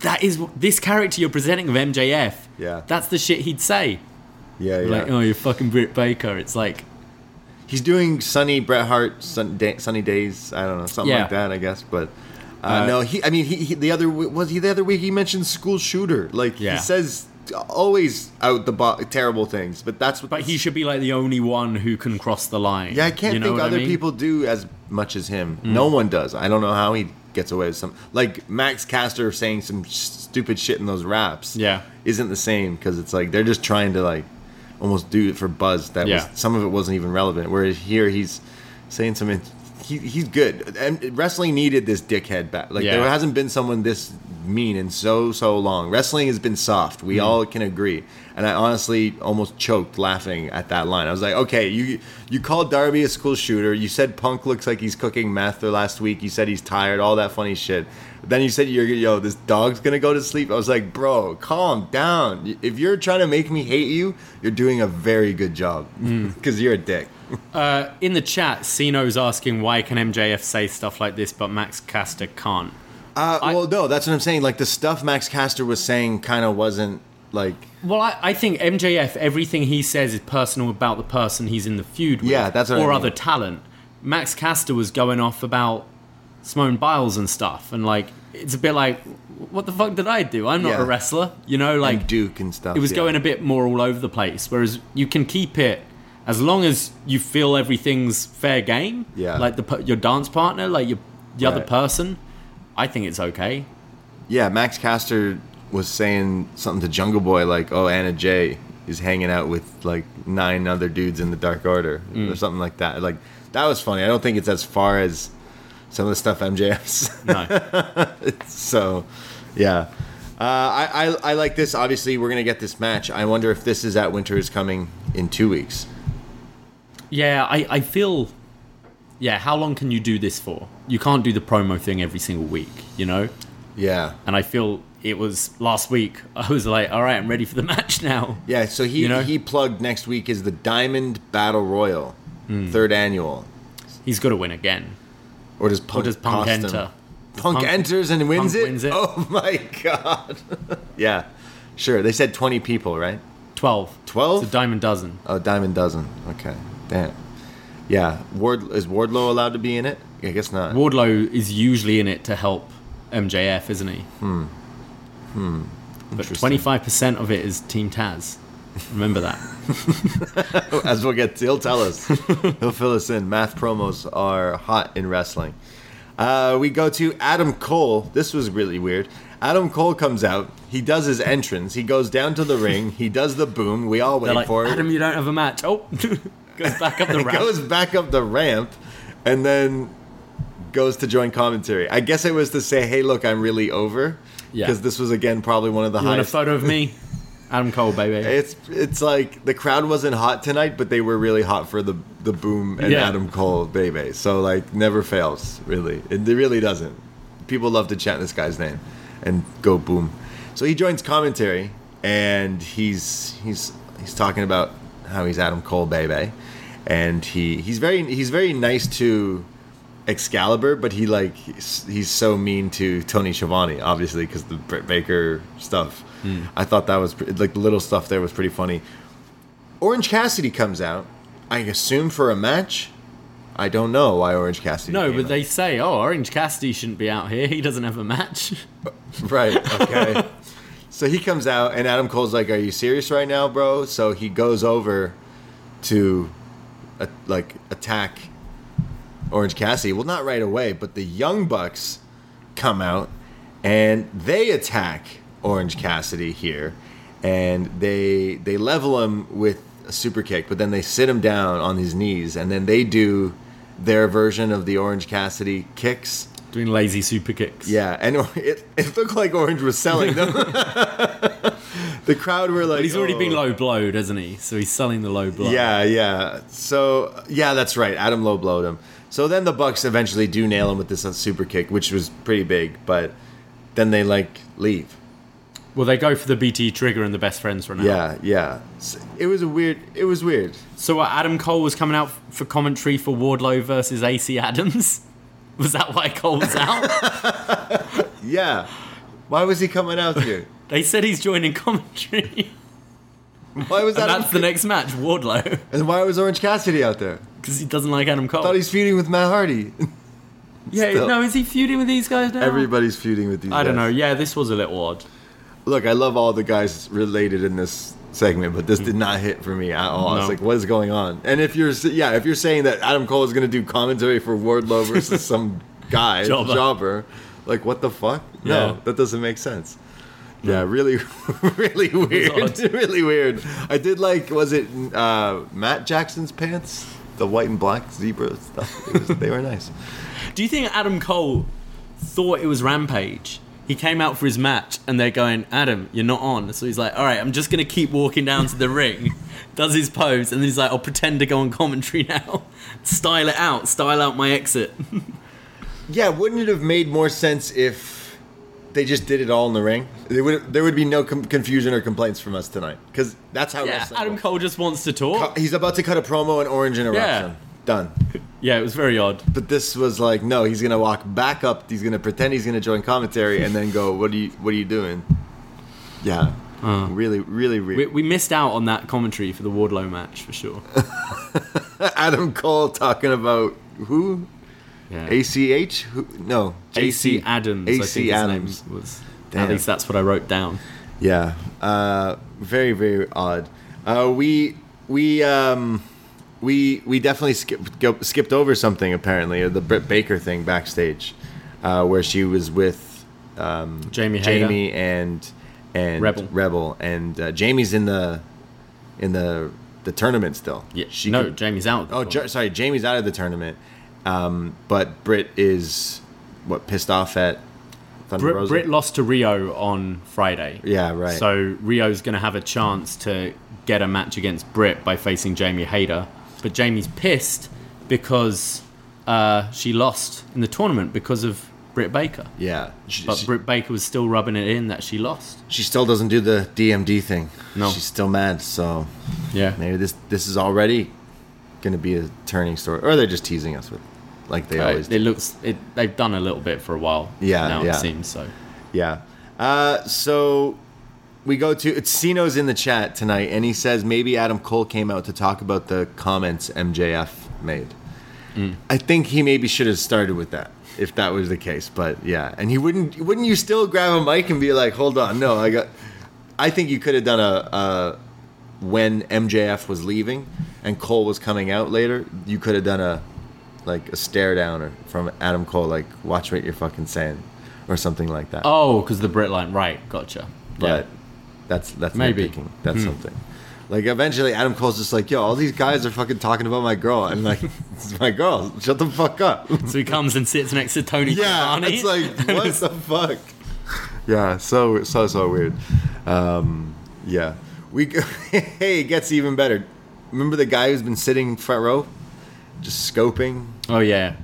that is this character you're presenting of MJF. Yeah. that's the shit he'd say. yeah, yeah. Like, oh, you're fucking Britt Baker. It's like, He's doing Sunny Bret Hart Sun, day, Sunny Days. I don't know something Yeah. like that. I guess, but uh, no. He. I mean, he, he. The other was he the other week. He mentioned school shooter. Like Yeah. he says always out the bo- terrible things, but that's what. but he should be like the only one who can cross the line. Yeah, I can't You know think what I other mean? People do as much as him. No one does. I don't know how he gets away with some. Like Max Caster saying some stupid shit in those raps. Yeah. isn't the same because it's like they're just trying to like almost do it for buzz. That Yeah. was some of it wasn't even relevant. Whereas here he's saying some. He, he's good. And wrestling needed this dickhead back. Like Yeah. there hasn't been someone this mean in so so long. Wrestling has been soft. We mm. all can agree. And I honestly almost choked laughing at that line. I was like, okay, you you called Darby a school shooter. You said Punk looks like he's cooking meth the last week. You said he's tired. All that funny shit. Then you said you're yo this dog's gonna go to sleep. I was like, bro, calm down. If you're trying to make me hate you, you're doing a very good job Hmm. because you're a dick. Uh, in the chat, Siino's asking why can MJF say stuff like this, but Max Caster can't. Uh, well, no, that's what I'm saying. Like the stuff Max Caster was saying kind of wasn't like Well, I, I think MJF, everything he says is personal about the person he's in the feud with, Yeah, that's what I or mean. other talent. Max Caster was going off about Simone Biles and stuff, and like it's a bit like, what the fuck did I do? I'm not Yeah. a wrestler, you know. Like like Duke and stuff. it was yeah. going a bit more all over the place. Whereas you can keep it as long as you feel everything's fair game. Yeah. Like the your dance partner, like your the other person. I think it's okay. Yeah, Max Caster was saying something to Jungle Boy like, "Oh, Anna Jay is hanging out with like nine other dudes in the Dark Order Mm. or something like that." Like that was funny. I don't think it's as far as some of the stuff MJF's. No. so, yeah. Uh, I, I I like this. Obviously, we're gonna get this match. I wonder if this is at Winter is coming in two weeks. yeah, I, I feel. Yeah, how long can you do this for? You can't do the promo thing every single week, you know. Yeah, And I feel it was last week. I was like, all right, I'm ready for the match now. yeah. So he You know? he plugged next week is the Diamond Battle Royal, Hmm. third annual. He's got to win again. Or does Punk, Or does Punk enter? Does Punk, enters and wins, Punk it? wins it. Oh my god. yeah. Sure. They said 20 people, right? 12. 12? It's a diamond dozen. Oh, Diamond dozen. Okay. Damn. Yeah. Ward is Wardlow allowed to be in it? I guess not. Wardlow is usually in it to help MJF, isn't he? Hmm. Hmm. But 25% of it is Team Taz. Remember that. As we'll get, he'll tell us. he'll fill us in. Math promos are hot in wrestling. Uh, we go to Adam Cole. This was really weird. Adam Cole comes out. He does his entrance. He goes down to the ring. He does the boom. We all wait like, for it. Adam, you don't have a match. Oh, goes back up the ramp. goes back up the ramp and then goes to join commentary. I guess it was to say, "Hey, look, I'm really over." Yeah. Because this was again probably one of the you want a highest. photo of me? Adam Cole, baby. It's it's like the crowd wasn't hot tonight, but they were really hot for the the boom and Yeah. Adam Cole baby. So like never fails really. It, it really doesn't. People love to chant this guy's name and go boom. So he joins commentary and he's he's he's talking about how he's Adam Cole baby. and he he's very he's very nice to Excalibur, but he like he's, he's so mean to Tony Schiavone, obviously because the Britt Baker stuff. I thought that was like the little stuff there was pretty funny. Orange Cassidy comes out, I assume for a match. I don't know why Orange Cassidy. No, but out. they say, oh, Orange Cassidy shouldn't be out here. He doesn't have a match. Right. Okay. so he comes out, and Adam Cole's like, "Are you serious right now, bro?" So he goes over to, uh, like, attack Orange Cassidy. Well, not right away, but the Young Bucks come out, and they attack Orange Cassidy here, and they they level him with a super kick, but then they sit him down on his knees, and then they do their version of the Orange Cassidy kicks. Doing lazy super kicks. Yeah, and it, it looked like Orange was selling them. the crowd were like, But he's already been "Oh." low blowed, hasn't he? So he's selling the low blow. Yeah, yeah. So yeah, that's right. Adam low blowed him. So then the Bucks eventually do nail him with this uh, super kick, which was pretty big. But then they like leave. Well, they go for the BT trigger and the best friends run out. Yeah, yeah. It was a weird. It was weird. So what, Adam Cole was coming out for commentary for Wardlow versus AC Adams. Was that why Cole was out? Yeah. Why was he coming out here? they said he's joining commentary. Why was that? that's the next match, Wardlow, and why was Orange Cassidy out there? Because he doesn't like Adam Cole. I thought he's feuding with Matt Hardy. yeah, still. no, is he feuding with these guys now? Everybody's feuding with these. Guys. I don't know. Yeah, this was a little odd. Look, I love all the guys related in this segment, but this did not hit for me at all. It's No. like, what is going on? And if you're, yeah, if you're saying that Adam Cole is going to do commentary for Wardlow versus some guy, Jobber. jobber, like what the fuck? No, Yeah. that doesn't make sense. Yeah, really, really weird. really weird. I did like, was it uh, Matt Jackson's pants? The white and black zebra stuff. It was, they were nice. Do you think Adam Cole thought it was Rampage? He came out for his match and they're going, Adam, you're not on. So he's like, all right, I'm just going to keep walking down to the ring. Does his pose and then he's like, I'll pretend to go on commentary now. Style it out. Style out my exit. Yeah, wouldn't it have made more sense if they just did it all in the ring? There would there would be no com- confusion or complaints from us tonight because that's how yeah, Adam works. Cole just wants to talk. He's about to cut a promo and Orange interrupts Yeah. Done. Yeah, it was very odd. But this was like, no, he's gonna walk back up. He's gonna pretend he's gonna join commentary and then go, "What are you What are you doing?" Yeah, really, really We, we missed out on that commentary for the Wardlow match for sure. Adam Cole talking about who? Yeah. ACH? Who? No, AC Adams. AC Adams. was. Damn. At least that's what I wrote down. Yeah, uh, very very odd. Uh, we we um, we we definitely skipped go, skipped over something apparently, the Britt Baker thing backstage, uh, where she was with um, Jamie. Jamie and and Rebel. Rebel, and uh, Jamie's in the in the the tournament still. Yeah, she no, could- Jamie's out. Oh, sorry, Jamie's out of the tournament, um, but Britt is what pissed off at Thunder Brit, lost to Riho on Friday. Yeah, right. So Riho's going to have a chance to get a match against Britt by facing Jamie Hayter. But Jamie's pissed because uh, she lost in the tournament because of Britt Baker. yeah, she, But she- Britt Baker was still rubbing it in that she lost. she still doesn't do the DMD thing. No. she's still mad. So Yeah. maybe this this is already going to be a turning story, or they're just teasing us with, like they always it do. looks it. They've done a little bit for a while. Yeah, now yeah. it seems so. Yeah. Uh, so we go to it's Siino's in the chat tonight, and he says maybe Adam Cole came out to talk about the comments MJF made. Mm. I think he maybe should have started with that if that was the case. But yeah, and he wouldn't. Wouldn't you still grab a mic and be like, "Hold on, no, I got." I think you could have done a, a when MJF was leaving and Cole was coming out later. You could have done a like a stare down or from Adam Cole, like watch what you're fucking saying, or something like that. Oh, because the Britt line. Right. Gotcha. but that's that's Maybe. that's something. Like eventually, Adam Cole's just like, "Yo, all these guys are fucking talking about my girl," and like, "It's my girl. Shut the fuck up." So he comes and sits next to Tony. yeah, Khan. it's like, what the fuck? Yeah, so so so weird. Um, yeah, we hey, it gets even better. Remember the guy who's been sitting front row, just scoping? Oh yeah.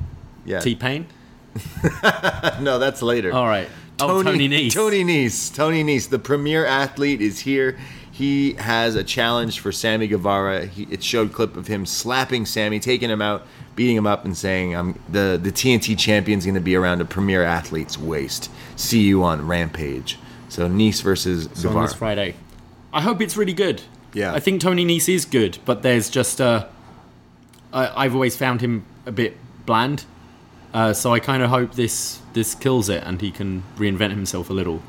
Yeah, T Pain. no, that's later. All right. Oh, Tony Nese. Tony Nese. Tony Nese, the premier athlete, is here. he has a challenge for Sammy Guevara. He, it showed clip of him slapping Sammy, taking him out, beating him up, and saying, "I'm the the TNT champion's going to be around a premier athlete's waist. See you on Rampage." So Nese versus So on Guevara. this Friday. I hope it's really good. Yeah. I think Tony Nese is good, but there's just uh, I, I've always found him a bit bland. Uh, so I kind of hope this this kills it and he can reinvent himself a little.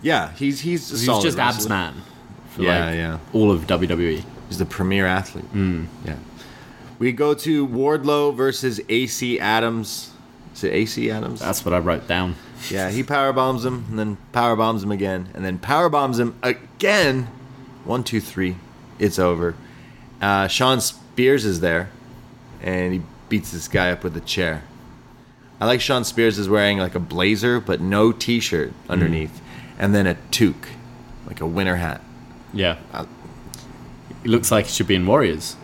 Yeah, he's he's He's just abs man. For Yeah, like yeah. All of. WWE. He's the premier athlete. Hmm. Yeah. We go to Wardlow versus AC Adams. Is it AC Adams? That's what I wrote down. Yeah, he power bombs him, and then power bombs him again, and then power bombs him again. One, two, three. It's over. Uh, Sean Spears is there, and he beats this guy up with a chair. I like Shawn Spears is wearing like a blazer, but no T-shirt underneath, and then a toque, like a winter hat. Yeah. Uh, He looks like he should be in Warriors.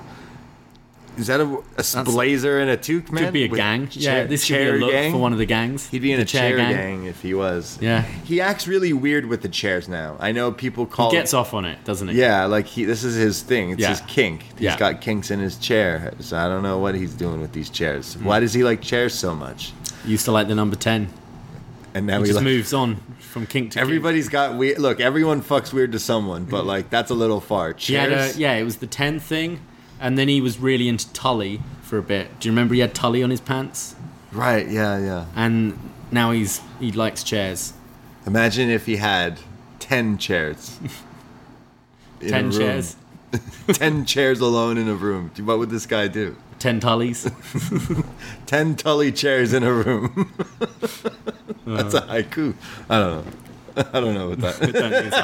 Is that a, a blazer and a toque, man? Could be a With gang. chair- yeah, this could be chair a look gang? for one of the gangs. He'd be in The a chair, gang. if he was. Yeah. He acts really weird with the chairs now. I know people call He gets off on it, doesn't he? Yeah, like he this is his thing. It's Yeah. his kink. He's Yeah. got kinks in his chair. So I don't know what he's doing with these chairs. Mm. Why does he like chairs so much? Used to like the number 10. And now He he just like, moves on from kink to kink. Everybody's got weird. Look, everyone fucks weird to someone, but mm. like that's a little far. Had a, Chairs. yeah, it was the 10 thing. And then he was really into Tully for a bit. Do you remember he had Tully on his pants? Right. Yeah. Yeah. And now he's he likes chairs. Imagine if he had ten chairs. 10 chairs, ten chairs alone in a room. What would this guy do? 10 Tullys. Ten Tully chairs in a room. That's a haiku. I don't know. I don't know what that. Don't think it's a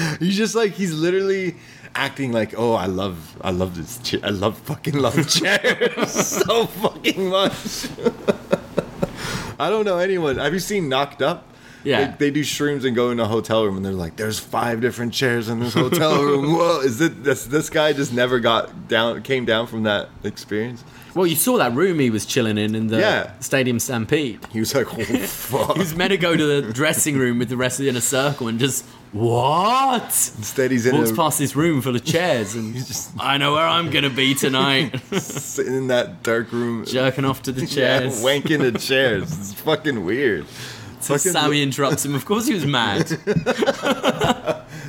hype. He's just like he's literally acting like, oh, I love, I love this, chair. I love fucking love chairs so fucking much. I don't know anyone. Have you seen Knocked Up? Yeah. They, they do shrooms and go in a hotel room, and they're like, "There's five different chairs in this hotel room." Whoa, is it this? This guy just never got down, came down from that experience. Well, you saw that room he was chilling in in the Yeah. Stadium Stampede. He was like, "Oh fuck!" He was meant to go to the dressing room with the rest of the inner circle and just what? Instead, he's in Walks a, past this room full of chairs and he's just, I know where I'm gonna be tonight. sitting in that dark room, Jerking off to the yeah, chairs. wanking the chairs. It's fucking weird. So fucking- Sammy interrupts him. Of course he was mad.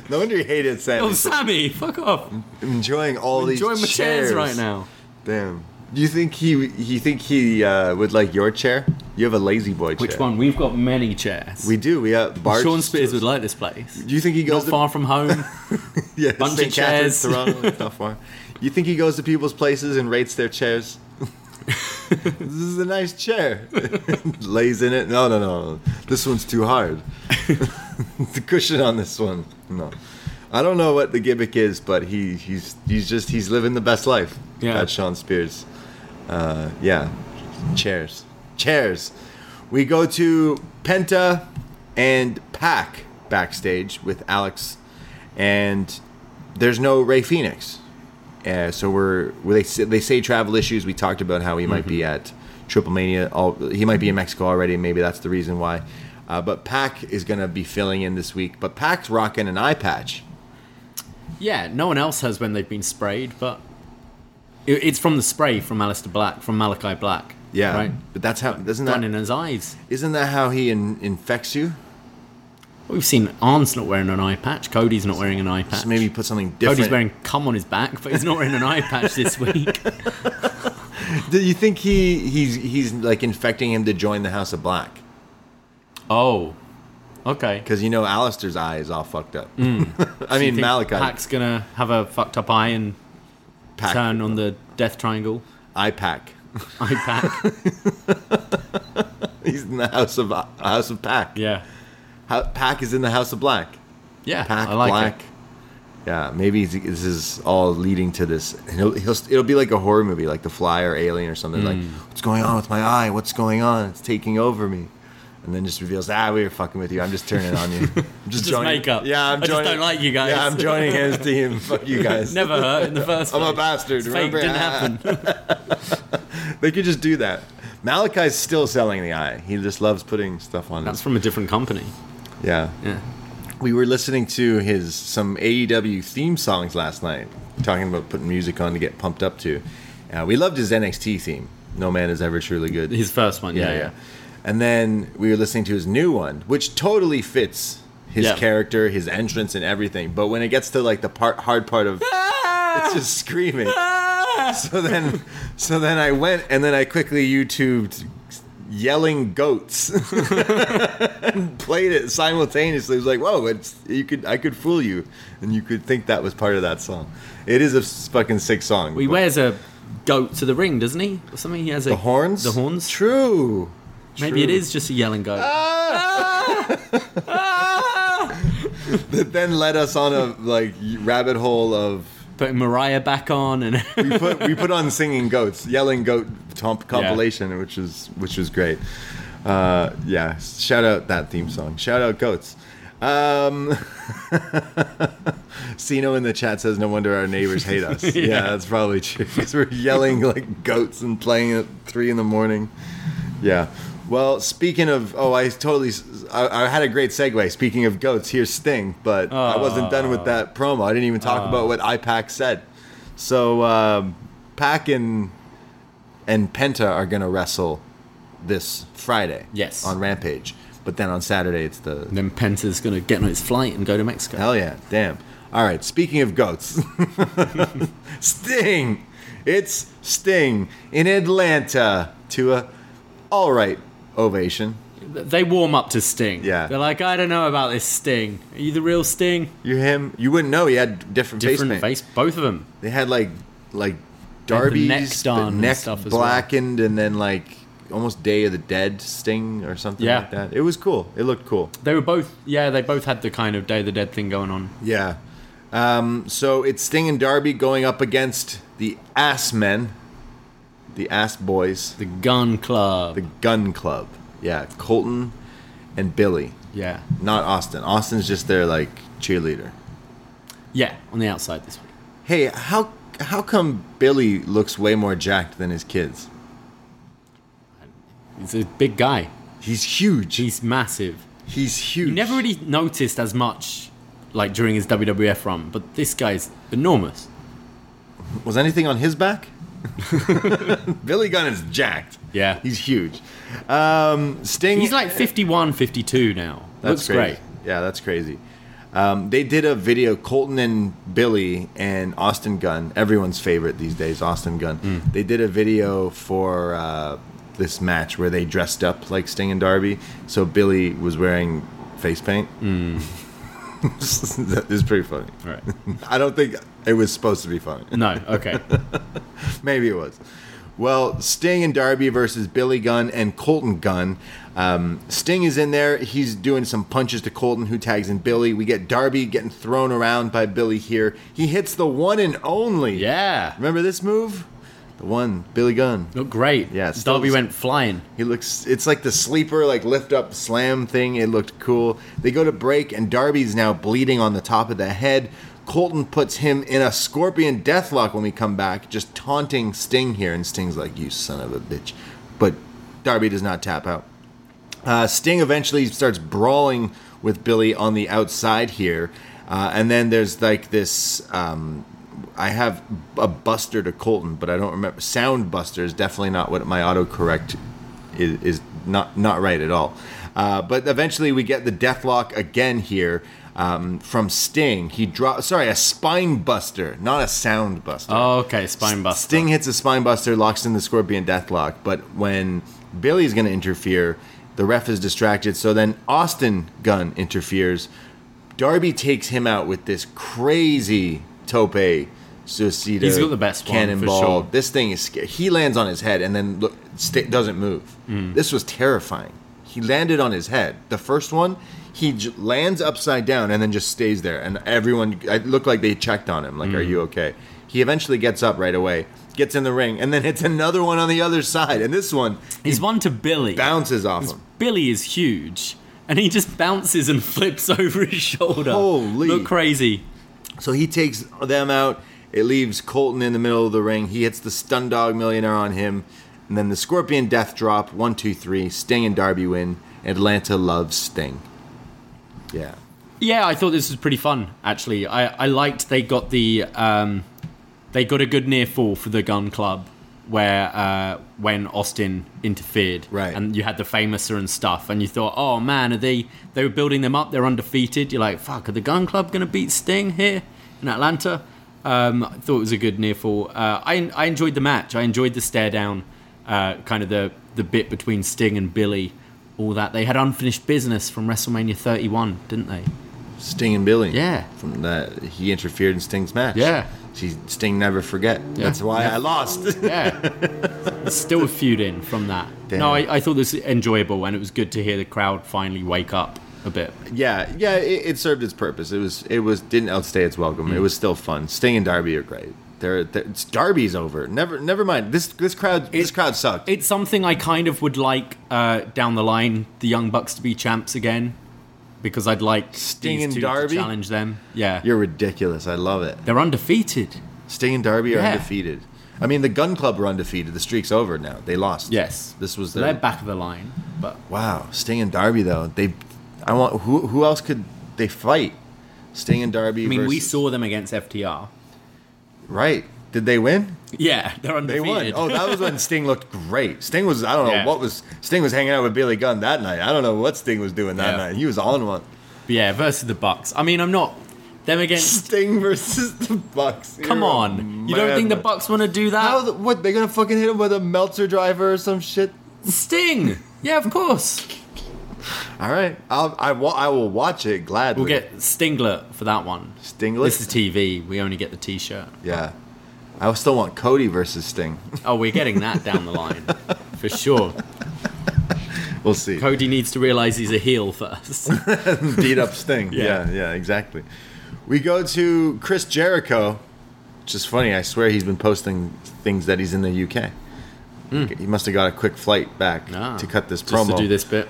No wonder you hated Sammy. Oh, Sammy, fuck off. I'm enjoying all these Enjoying my chairs right now. Damn. Do you think he? You think he uh, would like your chair? You have a lazy boy chair. Which one? We've got many chairs. We do. We have Bart. Shawn Spears would like this place. Do you think he Not goes to far from home. yeah, bunch St. of chairs. Toronto? It's not far. You think he goes to people's places and rates their chairs? this is a nice chair. Lays in it. No, no, no. This one's too hard. the cushion on this one. No. I don't know what the gimmick is, but he he's he's just he's living the best life. Yeah. That's Shawn Spears. Uh, yeah. Chairs. Chairs. We go to Penta and Pac backstage with Alex, and there's no Rey Fenix. Uh, so we're well, they say, they say travel issues. We talked about how he might be at Triple Mania. All, he might be in Mexico already. Maybe that's the reason why. Uh, but Pac is going to be filling in this week. But Pac's rocking an eye patch. yeah, no one else has when they've been sprayed, but it's from the spray from Aleister Black, from Malachi Black. Yeah, Right? But that's how doesn't that in his eyes. isn't that how he in, infects you? We've seen Arn's not wearing an eye patch. Cody's not wearing an eye patch. Just maybe put something different. Cody's wearing cum on his back, but he's not wearing an eye patch this week. Do you think he he's he's like infecting him to join the House of Black? Oh, okay. Because you know Aleister's eye is all fucked up. Hmm. I Do you mean Malachi Pac's gonna have a fucked up eye and Pac, turn on the death triangle. eye pack. Eye pack. He's in the House of House of Pack. yeah. How, Pac is in the House of Black. Yeah. Pac I like Black. it. Yeah, maybe this is all leading to this. He'll, he'll, it'll be like a horror movie, like The Fly or Alien or something. Like, Hmm. what's going on with my eye? What's going on? It's taking over me. And then just reveals, ah, we were fucking with you. I'm just turning on you. I'm just, Just joining. makeup. Yeah, I'm I just joining. don't like you guys. Yeah, I'm joining his team. Fuck you guys. Never hurt in the first I'm place. a bastard. It's fake. remember? Didn't Ah. happen. They could just do that. Malachi's still selling the eye. He just loves putting stuff on That's it. from a different company. Yeah. Yeah. we were listening to his some AEW theme songs last night, talking about putting music on to get pumped up to. Uh, we loved his NXT theme. No man is ever truly good. His first one, yeah, yeah. And then we were listening to his new one, which totally fits his Yeah. character, his entrance, and everything. But when it gets to like the part hard part of it's just screaming. so then, so then I went and then I quickly YouTubed yelling goats and played it simultaneously. It was like, whoa, it's you could I could fool you, and you could think that was part of that song. It is a fucking sick song. He but- wears a goat to the ring, doesn't he? Or something. He has a the horns. The horns. True. Maybe it is just a yelling goat. That then led us on a like rabbit hole of Putting Mariah back on and we put we put on singing goats, yelling goat comp- compilation, which is which was great. Uh, yeah, shout out that theme song. Shout out goats. Um, Siino in the chat says, "No wonder our neighbors hate us." yeah. that's probably true. 'cause we're yelling like goats and playing at three in the morning. Yeah. Well, speaking of, oh, I totally, I, I had a great segue. Speaking of goats, here's Sting, but I wasn't done with that promo. I didn't even talk about what IPAC said. So, um, Pac and and Penta are gonna wrestle this Friday. Yes. On Rampage, but then on Saturday it's the then Penta's gonna get on his flight and go to Mexico. Hell yeah, damn. All right, speaking of goats, Sting. It's Sting in Atlanta to a all right ovation. They warm up to Sting. Yeah. They're like, I don't know about this Sting. Are you the real Sting? You him? You wouldn't know. He had different, Different face. face, both of them. They had like like Darby's neck done and neck stuff as well. blackened, and then like almost Day of the Dead Sting or something Yeah. like that. It was cool. It looked cool. They were both, yeah, they both had the kind of Day of the Dead thing going on. Yeah. Um, so it's Sting and Darby going up against the Ass Men, the Ass Boys, The Gunn Club. the Gunn Club. Yeah, Colton and Billy, yeah. not Austin. Austin's just their like cheerleader. Yeah, on the outside this week. Hey, how how come Billy looks way more jacked than his kids? He's a big guy. He's huge. He's massive. He's huge. You never really noticed as much like during his WWF run, but this guy's enormous. was anything on his back? Billy Gunn is jacked. Yeah. He's huge. Um, Sting. He's like 51, 52 now. That's Looks crazy. great. Yeah, that's crazy. Um, they did a video, Colton and Billy and Austin Gunn, everyone's favorite these days, Austin Gunn. Hmm. They did a video for uh, this match where they dressed up like Sting and Darby. So Billy was wearing face paint. Hmm. is pretty funny. Right. I don't think it was supposed to be funny. No, okay. Maybe it was. Well, Sting and Darby versus Billy Gunn and Colton Gunn. Um, Sting is in there. He's doing some punches to Colton, who tags in Billy. We get Darby getting thrown around by Billy here. He hits the one and only. Yeah. Remember this move? The one, Billy Gunn. Looked great. Yeah, Darby went flying. He looks. It's like the sleeper, like lift up slam thing. It looked cool. They go to break, and Darby's now bleeding on the top of the head. Colton puts him in a scorpion deathlock when we come back, just taunting Sting here, and Sting's like, "You son of a bitch," but Darby does not tap out. Uh, Sting eventually starts brawling with Billy on the outside here, uh, and then there's like this. Um, I have a Buster to Colton, but I don't remember. Sound Buster is definitely not what my autocorrect is, is not not right at all. Uh, but eventually we get the Deathlock again here um, from Sting. He drops. Sorry, a Spine Buster, not a Sound Buster. Oh, okay. Spine buster. Sting hits a spine buster, locks in the Scorpion Deathlock. But when Billy's going to interfere, the ref is distracted. So then Austin Gunn interferes. Darby takes him out with this crazy tope suicida. He's got the best one, cannonball. sure. This thing is scary. He lands on his head and then look, st- doesn't move. Hmm. This was terrifying. He landed on his head. The first one, he j- lands upside down and then just stays there. And everyone, it looked like they checked on him, like, "Are Hmm. you okay?" He eventually gets up right away, gets in the ring, and then hits another one on the other side. And this one, He's one to Billy. bounces off him. Billy is huge. And he just bounces and flips over his shoulder. Holy. Look crazy. So he takes them out. It leaves Colton in the middle of the ring. He hits the Stun Dog Millionaire on him. And then the Scorpion Death Drop. One, two, three. Sting and Darby win. Atlanta loves Sting. Yeah. Yeah, I thought this was pretty fun. Actually, I, I liked they got the um, they got a good near fall for the Gunn Club where uh, when Austin interfered, Right. and you had the famouser and stuff, and you thought, oh man, are they they were building them up? They're undefeated. You're like, fuck, are the Gunn Club to beat Sting here in Atlanta? Um, I thought it was a good near fall. Uh, I I enjoyed the match. I enjoyed the stare down, uh, kind of the the bit between Sting and Billy. All that they had unfinished business from WrestleMania 31, didn't they? Sting and Billy. Yeah. From that, he interfered in Sting's match. Yeah. She, Sting never forget. That's why Yeah. I lost. Yeah. Still a feud in from that. Damn. No, I, I thought this was enjoyable and it was good to hear the crowd finally wake up a bit. yeah, yeah. It, it served its purpose. It was, it was didn't outstay its welcome. Mm. It was still fun. Sting and Darby are great. They're, they're it's Darby's over. Never, never mind. This, this crowd, this crowd sucked. It's something I kind of would like uh, down the line, the Young Bucks to be champs again. Because I'd like Sting these and two Darby? to challenge them. Yeah. You're ridiculous. I love it. They're undefeated. Sting and Darby are undefeated. I mean, the Gunn Club were undefeated. The streak's over now. They lost. Yes. This was So their they're back of the line. But Wow, Sting and Darby though. They, I want who who else could they fight? Sting and Darby. I mean, we saw them against FTR. right. Did they win? Yeah, they're They won. Oh, that was when Sting looked great. Sting was I don't know Yeah. what was Sting was hanging out with Billy Gunn that night. I don't know what Sting was doing that Yeah. night. He was on one. yeah, versus the Bucks. I mean, I'm not them against. Sting versus the Bucks. Come You're on, you don't think the. Bucks want to do that? How the, what they gonna fucking hit him with a Meltzer driver or some shit? Sting. Yeah, of course. All right, I'll, I wa- I will watch it gladly. We'll get Stingler for that one. Stingler. This is TV. We only get the T-shirt. yeah. I still want Cody versus Sting. Oh, we're getting that down the line for sure. We'll see. Cody needs to realize he's a heel first. beat up Sting. Yeah. yeah, yeah, exactly. We go to Chris Jericho, which is funny. I swear he's been posting things that he's in the UK. He must have got a quick flight back Ah, to cut this just promo. to do this bit.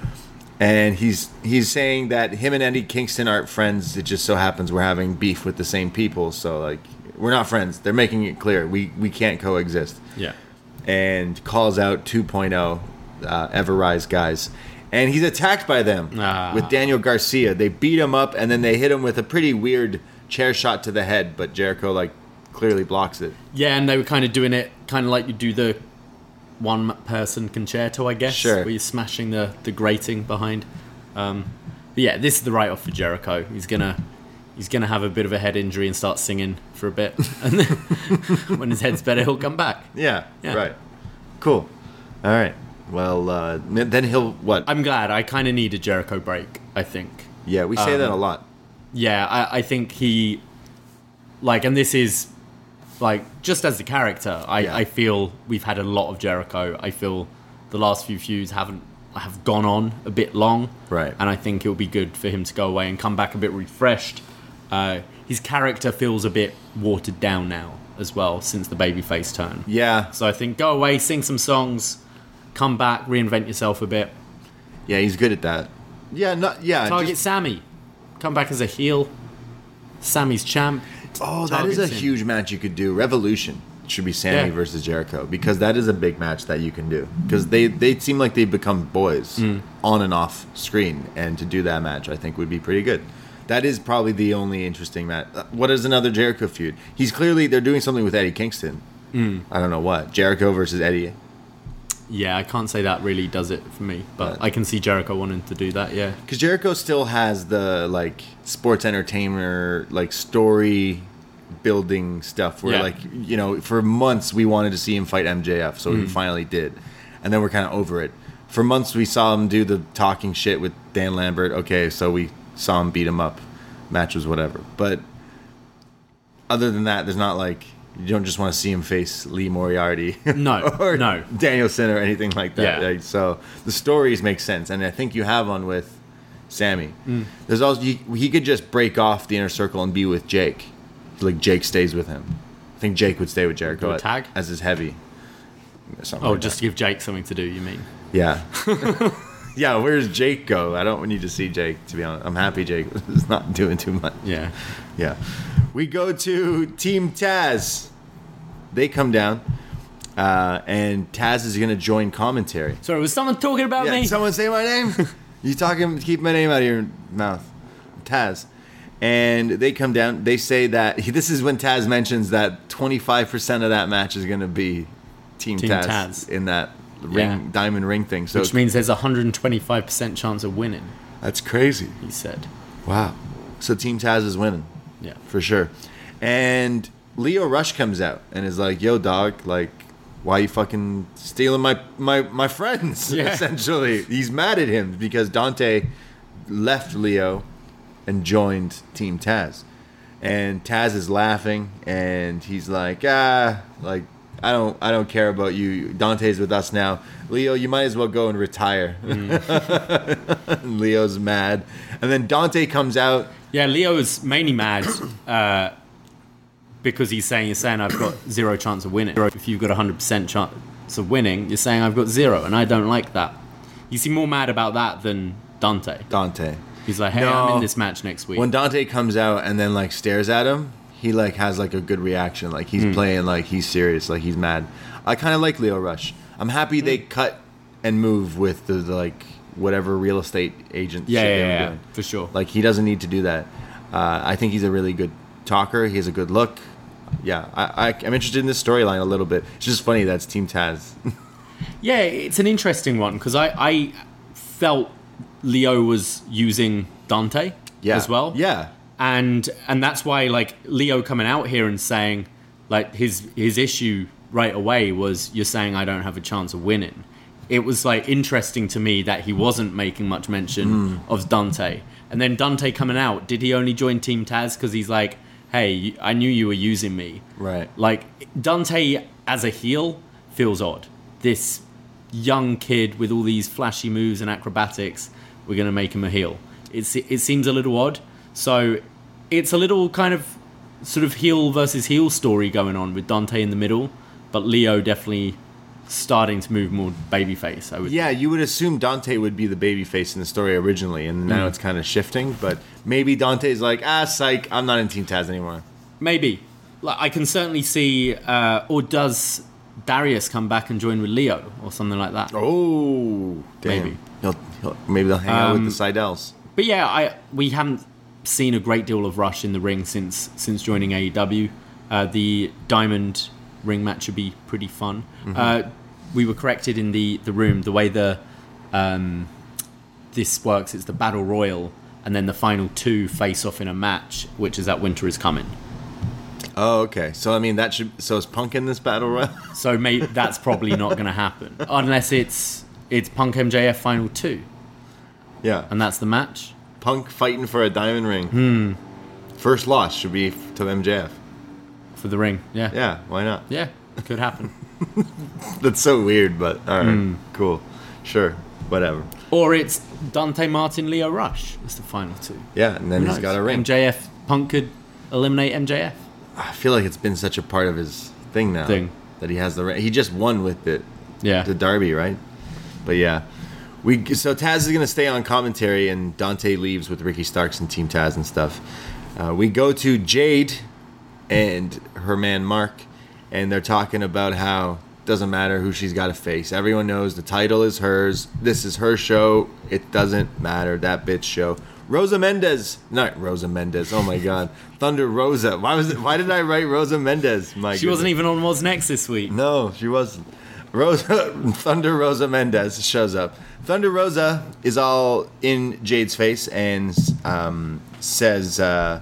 And he's he's saying that him and Eddie Kingston aren't friends. It just so happens we're having beef with the same people. So like we're not friends. They're making it clear we we can't coexist. Yeah. And calls out 2.0 uh, Everrise guys. And he's attacked by them Ah. with Daniel Garcia. They beat him up and then they hit him with a pretty weird chair shot to the head, but Jericho like clearly blocks it. Yeah, and they were kind of doing it kind of like you do the one person concerto, I guess. Sure. Where you're smashing the, the grating behind. Um, but yeah, this is the write off for Jericho. He's gonna he's gonna have a bit of a head injury and start singing for a bit, and then when his head's better, he'll come back. Yeah, Yeah. right. Cool. All right. Well, uh, then he'll what? I'm glad. I kind of need a Jericho break. I think. yeah, we say um, that a lot. Yeah, I, I think he like, and this is like just as a character. I, Yeah. I feel we've had a lot of Jericho. I feel the last few feuds haven't have gone on a bit long, Right. And I think it'll be good for him to go away and come back a bit refreshed. Uh, his character feels a bit watered down now as well since the babyface turn. Yeah, So I think go away, sing some songs, come back, reinvent yourself a bit. yeah, he's good at that. Yeah, not yeah. Target just- Sammy, come back as a heel. Sammy's champ. oh, that is a him. huge match you could do. Revolution should be Sammy Yeah. versus Jericho because that is a big match that you can do because they they seem like they've become boys Hmm. on and off screen, and to do that match I think would be pretty good. That is probably the only interesting match. What is another Jericho feud? He's clearly they're doing something with Eddie Kingston. Hmm. I don't know what Jericho versus Eddie. Yeah, I can't say that really does it for me, but But- I can see Jericho wanting to do that. Yeah, Because Jericho still has the like sports entertainer like story building stuff where Yeah. like you know for months we wanted to see him fight MJF, so Mm. he finally did, and then we're kind of over it. For months we saw him do the talking shit with Dan Lambert. Okay, so we saw him beat him up, matches whatever. But other than that, there's not like you don't just want to see him face Lee Moriarty. No, or no. Danielson or anything like that. Yeah. right? So the stories make sense, and I think you have one with Sammy. Mm. There's also he, he could just break off the inner circle and be with Jake. Like Jake stays with him. I think Jake would stay with Jericho at- tag? as his heavy. Something Oh, like just that. to give Jake something to do. You mean? yeah. yeah, where's Jake go? I don't need to see Jake to be honest. I'm happy Jake is not doing too much. Yeah. Yeah. We go to Team Taz. They come down, uh, and Taz is going to join commentary. Sorry, was someone talking about Yeah, me? someone say my name. you talking? Keep my name out of your mouth, Taz. And they come down. They say that this is when Taz mentions that 25% of that match is going to be Team, Team Taz, Taz. in that ring Yeah. diamond ring thing. So Which means there's a 125% chance of winning, that's crazy. he said. Wow. So Team Taz is winning. Yeah. for sure. And Lio Rush comes out and is like, "Yo, dog, like, why you fucking stealing my my my friends?" Yeah. Essentially, he's mad at him because Dante left Lio and joined Team Taz, and Taz is laughing and he's like, "Ah, like." I don't. I don't care about you. Dante's with us now. Lio, you might as well go and retire. And Lio's mad, and then Dante comes out Yeah, Lio is mainly mad uh, because he's saying, you're saying I've got zero chance of winning. If you've got a 100% chance of winning, you're saying I've got zero, and I don't like that. You seem more mad about that than Dante. Dante. He's like, hey, No. I'm in this match next week. when Dante comes out and then like stares at him, he like has like a good reaction. Like he's playing like he's serious, like he's mad. I kind of like Lio Rush. I'm happy they Hmm. cut and move with the, the, like whatever real estate agent. yeah, shit yeah, were yeah, for sure. Like he doesn't need to do that. Uh, I think he's a really good talker. He has a good look. Yeah, I, I, I'm interested in this storyline a little bit. It's just funny that's Team Taz. Yeah, it's an interesting one because I, I felt Lio was using Dante yeah, as well. Yeah, and and that's why like Lio coming out here and saying like his his issue right away was you're saying I don't have a chance of winning. It was like interesting to me that he wasn't making much mention hmm. of Dante, and then Dante coming out. Did he only join Team Taz because he's like, hey, I knew you were using me. Right. Like Dante as a heel feels odd. This young kid with all these flashy moves and acrobatics, we're going to make him a heel. It's, it seems a little odd. So it's a little kind of sort of heel versus heel story going on with Dante in the middle, but Lio definitely starting to move more babyface. I would Yeah, you would assume Dante would be the babyface in the story originally, and now it's kind of shifting. But maybe Dante's like, ah, psych, I'm not in Team Taz anymore. maybe. Like I can certainly see, uh, or does Darius come back and join with Lio or something like that? Oh, damn. Maybe. He'll, he'll, maybe they'll hang out with Um, the Sydals. But yeah, I we haven't seen a great deal of Rush in the ring since since joining AEW. Uh, the Diamond ring match should be pretty fun. Uh, we were corrected in the the room the way the um, this works. It's the battle royal, and then the final two face off in a match, which is that Winter is coming. Oh, okay. So I mean, that should. So is Punk in this battle royal? So maybe that's probably not going to happen unless it's it's Punk MJF final two, yeah. and that's the match. Punk fighting for a diamond ring. Hmm. First loss should be to MJF. For the ring, yeah, Yeah, why not? yeah, could happen. That's so weird, but all right, Hmm. cool, sure, whatever. Or it's Dante Martin, Lio Rush is the final two. Yeah, and then Who he's knows? got a ring. MJF Punk could eliminate MJF. I feel like it's been such a part of his thing now Thing. that he has the ring. He just won with it. Yeah. the Derby, right? But yeah, we so Taz is gonna stay on commentary, and Dante leaves with Ricky Starks and Team Taz and stuff. Uh, we go to Jade and her man Mark, and they're talking about how doesn't matter who she's got to face. Everyone knows the title is hers. This is her show. It doesn't matter that bitch show. Rosa Mendez, not Rosa Mendez. Oh my God, Thunder Rosa. Why was it? Why did I write Rosa Mendez? My She wasn't even on What's Next this week. No, she wasn't. Rosa Thunder Rosa Mendez shows up. Thunder Rosa is all in Jade's face and um, says uh,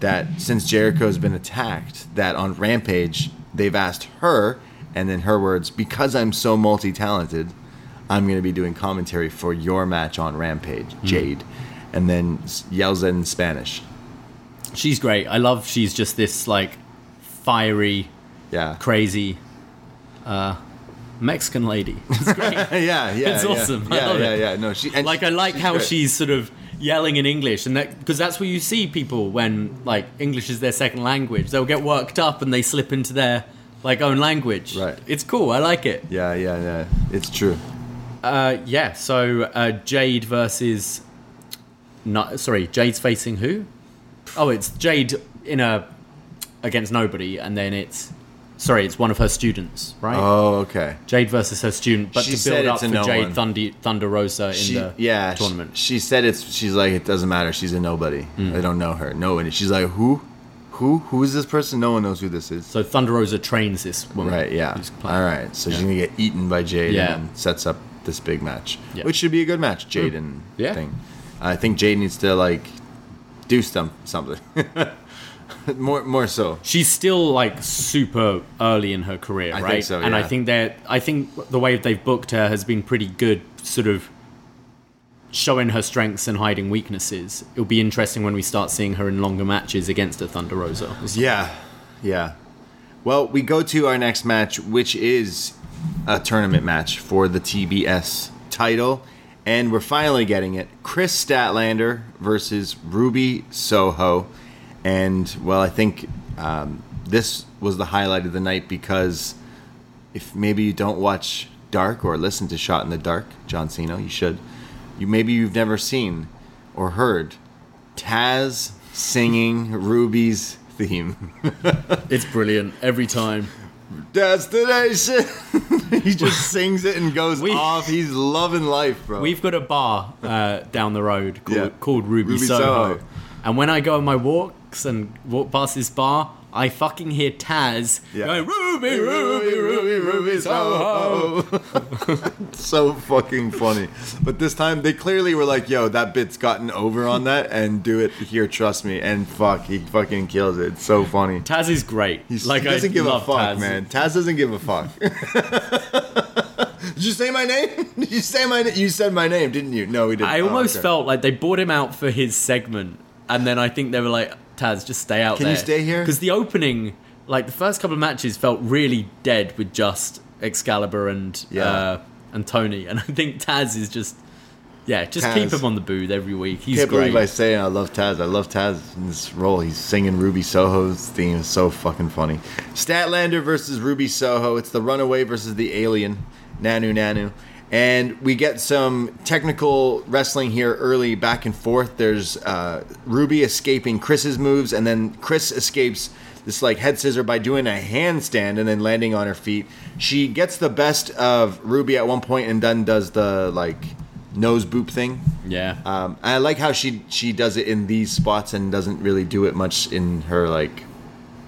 that since Jericho's been attacked, that on Rampage they've asked her, and in her words, because I'm so multi-talented, I'm going to be doing commentary for your match on Rampage, Jade, and then yells it in Spanish. She's great. I love she's just this like fiery, Yeah, crazy uh, Mexican lady. It's great. yeah, yeah. It's yeah. awesome. I Yeah, love yeah, it. yeah. No, she like I like how great. she's sort of yelling in English, and that because that's where you see people when like English is their second language, they'll get worked up and they slip into their like own language. Right. It's cool. I like it. Yeah, yeah, yeah. It's true. Uh, yeah. So uh, Jade versus, not sorry, Jade's facing who? Oh, it's Jade in a against nobody, and then it's Sorry, it's one of her students, right? Oh, okay. Jade versus her student, but She to build up for no Jade. Thunder, Thunder Rosa in She, the yeah, tournament. She, said it's. She's like, it doesn't matter. She's a nobody. Mm. They don't know her. Nobody. She's like, who, who, who is this person? No one knows who this is. so Thunder Rosa trains this woman. Right. Yeah. All right. So she's gonna get eaten by Jade Yeah. and sets up this big match, Yeah. which should be a good match. Mm. Jade and Yeah. thing. I think Jade needs to like do some something. more more so. She's still like super early in her career, I right? think so, And I yeah. think that I think the way they've booked her has been pretty good, sort of showing her strengths and hiding weaknesses. It'll be interesting when we start seeing her in longer matches against a Thunder Rosa. Yeah. Yeah. Well, we go to our next match, which is a tournament match for the TBS title. And we're finally getting it. Kris Statlander versus Ruby Soho. And, well, I think um, this was the highlight of the night because if maybe you don't watch Dark or listen to Shot in the Dark, John Siino, you should. You maybe you've never seen or heard Taz singing Ruby's theme. It's brilliant every time. Destination. he just sings it and goes We- off. He's loving life, bro. We've got a bar uh, down the road called, Yeah. called Ruby, Ruby Soho. Soho. And when I go on my and walk past this bar, I fucking hear Taz Yeah. going, Ruby, Ruby, Ruby, Ruby, Soho. so fucking funny. But this time they clearly were like, "Yo, that bit's gotten over on that, and do it here, trust me." And fuck, he fucking kills it. It's so funny. Taz is great. He's, like he doesn't I give a fuck, Taz. man. Taz doesn't give a fuck. Did you say my name? Did you say my name? You said my name, didn't you? No, we didn't. I Oh, almost okay. felt like they bought him out for his segment, and then I think they were like, Taz, just stay out Can there. Can you stay here? Because the opening, like the first couple of matches, felt really dead with just Excalibur and Yeah. uh, and Tony, and I think Taz is just. Yeah, just keep him on the booth every week. He's can't great. believe I say I love Taz. I love Taz in this role. He's singing Ruby Soho's theme. It's so fucking funny. Statlander versus Ruby Soho. It's the Runaway versus the Alien. Nanu Nanu. And we get some technical wrestling here early, back and forth. There's uh, Ruby escaping Kris's moves, and then Kris escapes this like head scissor by doing a handstand and then landing on her feet. She gets the best of Ruby at one point and then does the like nose boop thing. yeah. Um, I like how she she does it in these spots and doesn't really do it much in her like,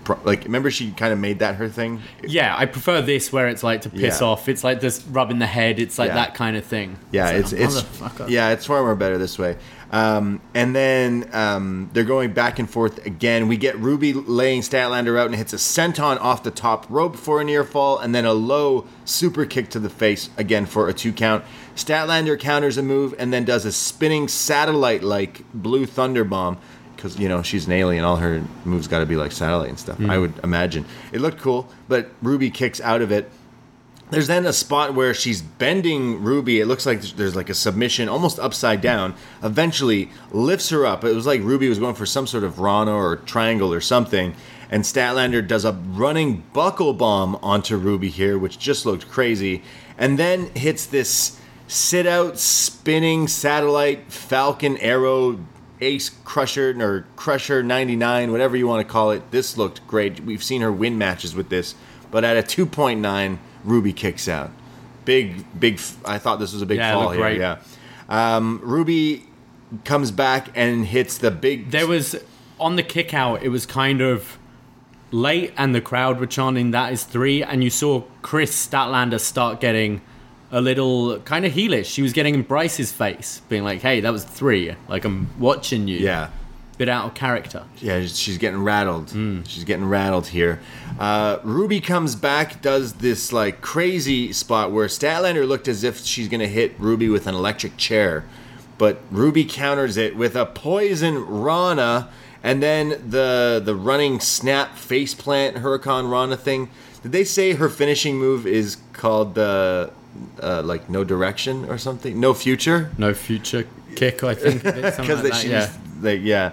pro- like remember she kind of made that her thing. yeah, I prefer this where it's like to piss Yeah. off. It's like this rubbing the head. It's like Yeah. that kind of thing. Yeah, It's it's it's yeah, it's far more better this way. Um, and then um, they're going back and forth again. We get Ruby laying Statlander out and hits a senton off the top rope for a near fall, and then a low super kick to the face again for a two count. Statlander counters a move and then does a spinning satellite like blue thunder bomb because you know she's an alien. All her moves got to be like satellite and stuff. I mm. would imagine it looked cool, but Ruby kicks out of it. There's then a spot where she's bending Ruby. It looks like there's like a submission, almost upside down. Eventually lifts her up. It was like Ruby was going for some sort of Rana or triangle or something. And Statlander does a running buckle bomb onto Ruby here, which just looked crazy. And then hits this sit out spinning satellite Falcon Arrow Ace Crusher or Crusher 99, whatever you want to call it. This looked great. We've seen her win matches with this, but at a 2.9, Ruby kicks out. Big, big. I thought this was a big Yeah, fall here. great. Yeah. Um, Ruby comes back and hits the big. There was on the kick out, it was kind of late, and the crowd were chanting "That is three, and you saw Kris Statlander start getting a little kind of heelish. She was getting in Bryce's face, being like, "Hey, that was three. Like I'm watching you." yeah. bit out of character. Yeah, she's getting rattled. Hmm. She's getting rattled here. Uh, Ruby comes back, does this like crazy spot where Statlander looked as if she's gonna hit Ruby with an electric chair, but Ruby counters it with a poison Rana, and then the the running snap face plant Huracan Rana thing. Did they say her finishing move is called the uh, like no direction or something? No future? No future kick, I think. because they she's like yeah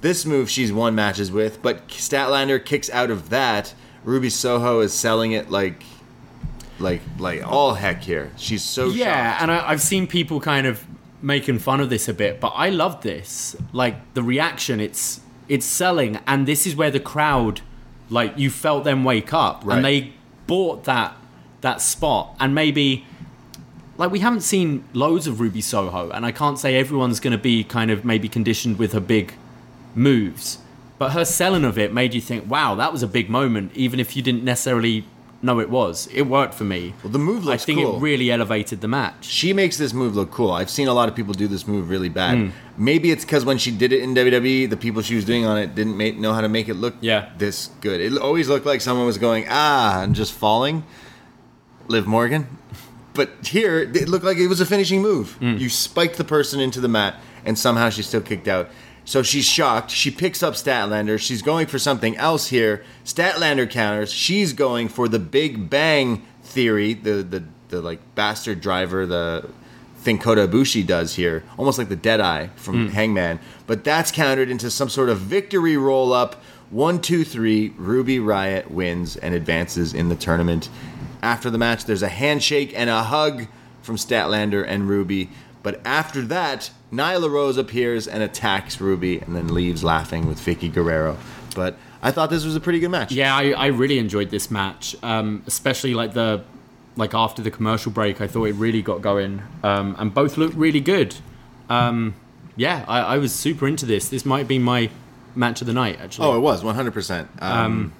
this move she's won matches with but statlander kicks out of that ruby soho is selling it like like like all heck here she's so Yeah, shocked. and I, I've seen people kind of making fun of this a bit, but I love this. Like the reaction, it's it's selling, and this is where the crowd Like you felt them wake up, Right. and they bought that that spot, and maybe like we haven't seen loads of Ruby Soho, and I can't say everyone's going to be kind of maybe conditioned with her big moves, but her selling of it made you think, wow, that was a big moment, even if you didn't necessarily know it was. It worked for me. Well, the move looks cool. I think cool. it really elevated the match. she makes this move look cool. I've seen a lot of people do this move really bad. Maybe it's because when she did it in WWE, the people she was doing on it didn't make, know how to make it look Yeah. this good. It always looked like someone was going ah and just falling. Liv Morgan, but here it looked like it was a finishing move. Hmm. You spiked the person into the mat, and somehow she still kicked out. So she's shocked. She picks up Statlander. She's going for something else here. Statlander counters. She's going for the Big Bang theory, the the the like bastard driver, the thing Kota Ibushi does here, almost like the Deadeye from hmm. Hangman. But that's countered into some sort of victory roll up. One, two, three. Ruby Riot wins and advances in the tournament. After the match, there's a handshake and a hug from Statlander and Ruby. But after that, Nyla Rose appears and attacks Ruby and then leaves laughing with Vickie Guerrero. But I thought this was a pretty good match. Yeah, I, I really enjoyed this match, um, especially like the like after the commercial break. I thought it really got going, um, and both looked really good. Um, yeah, I, I was super into this. This might be my match of the night, actually. Oh, it was 100%. Um,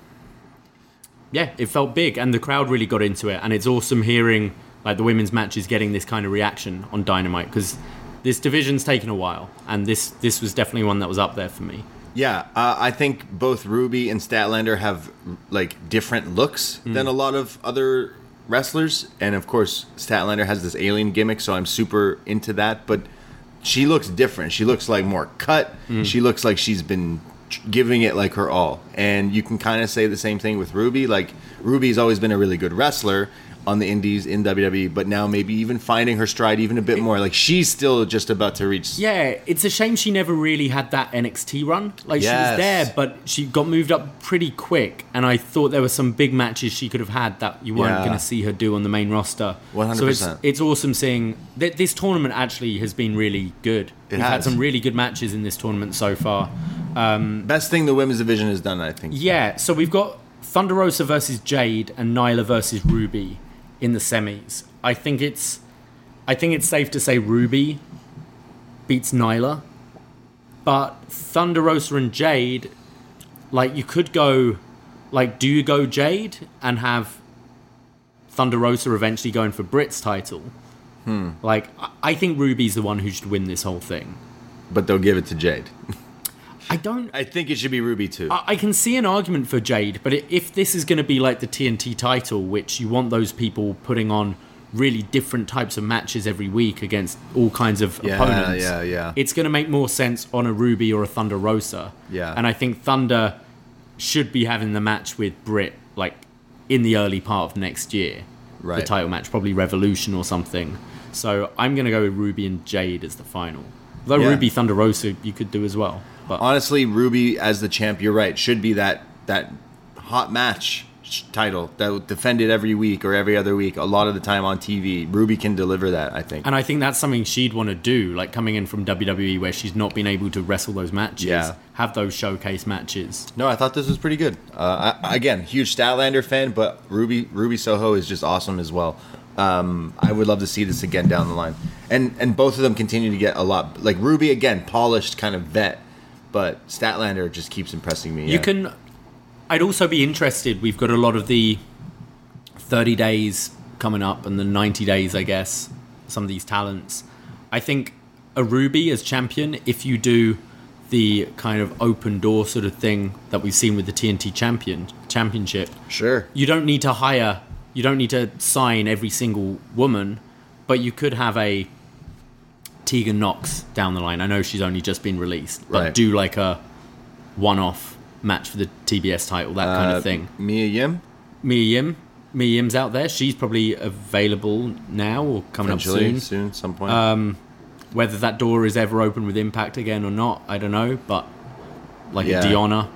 yeah, it felt big, and the crowd really got into it. And it's awesome hearing like the women's matches getting this kind of reaction on Dynamite because this division's taken a while, and this this was definitely one that was up there for me. Yeah, uh, I think both Ruby and Statlander have like different looks than a lot of other wrestlers, and of course Statlander has this alien gimmick, so I'm super into that. But she looks different. She looks like more cut. She looks like she's been giving it like her all, and you can kind of say the same thing with Ruby. Like Ruby's always been a really good wrestler on the indies in WWE, but now maybe even finding her stride even a bit more. Like she's still just about to reach. Yeah, it's a shame she never really had that NXT run. Like she was there, but she got moved up pretty quick. And I thought there were some big matches she could have had that you weren't Yeah. going to see her do on the main roster. 100%. So it's it's awesome seeing that this tournament actually has been really good. It We've had some really good matches in this tournament so far. Um, Best thing the women's division has done, I think. Yeah, so we've got Thunder Rosa versus Jade and Nyla versus Ruby in the semis. I think it's I think it's safe to say Ruby beats Nyla. But Thunder Rosa and Jade, like you could go like do you go Jade and have Thunder Rosa eventually going for Britt's title? Hmm. Like I- I think Ruby's the one who should win this whole thing. But they'll give it to Jade. I don't I think it should be Ruby too. I I can see an argument for Jade, but i- if this is going to be like the TNT title, which you want those people putting on really different types of matches every week against all kinds of Yeah, opponents, yeah, yeah. it's going to make more sense on a Ruby or a Thunder Rosa. Yeah. and I think Thunder should be having the match with Britt like in the early part of next year. Right. The title match, probably Revolution or something. So I'm going to go with Ruby and Jade as the final. Though Yeah. Ruby Thunder Rosa you could do as well. But Honestly, Ruby as the champ, you're right, should be that that hot match title that would defend every week or every other week. A lot of the time on TV, Ruby can deliver that. I think. And I think that's something she'd want to do, like coming in from WWE where she's not been able to wrestle those matches, Yeah. have those showcase matches. No, I thought this was pretty good. Uh, I, again, huge Statlander fan, but Ruby Ruby Soho is just awesome as well. Um, I would love to see this again down the line, and and both of them continue to get a lot. Like Ruby again, polished kind of vet, but Statlander just keeps impressing me. You yeah. can. I'd also be interested. We've got a lot of the 30 days coming up and the 90 days, I guess, some of these talents. I think a Ruby as champion, if you do the kind of open door sort of thing that we've seen with the TNT champion championship, sure. you don't need to hire you don't need to sign every single woman but you could have a tegan nox down the line. I know she's only just been released but Right. do like a one-off match for the tbs title that kind Uh, of thing. Mia Yim, mia yim. Mia yim's out there. She's probably available now or coming up soon. soon, some point. whether that door is ever open with impact again or not i don't know but like Yeah. a deonna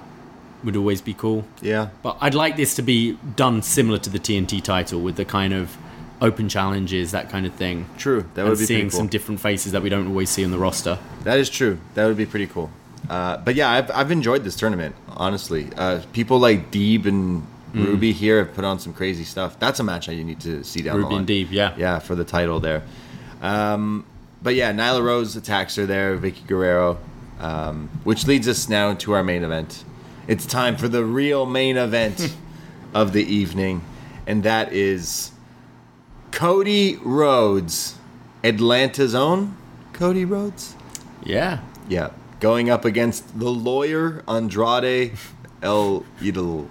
would always be cool. Yeah, But I'd like this to be done similar to the TNT title with the kind of open challenges, that kind of thing. true. That would be seeing cool. some different faces that we don't always see on the roster. that is true. That would be pretty cool. Uh, but yeah, I've, I've enjoyed this tournament, honestly. Uh, people like Deeb and Hmm. Ruby here have put on some crazy stuff. That's a match that you need to see down the line. Ruby and Deeb, yeah. Yeah, for the title there. Um, but yeah, Nyla Rose attacks her there, Vickie Guerrero, um, which leads us now to our main event. It's time for the real main event of the evening, and that is Cody Rhodes, Atlanta's own Cody Rhodes. Yeah. Yeah, going up against the lawyer Andrade El Idol.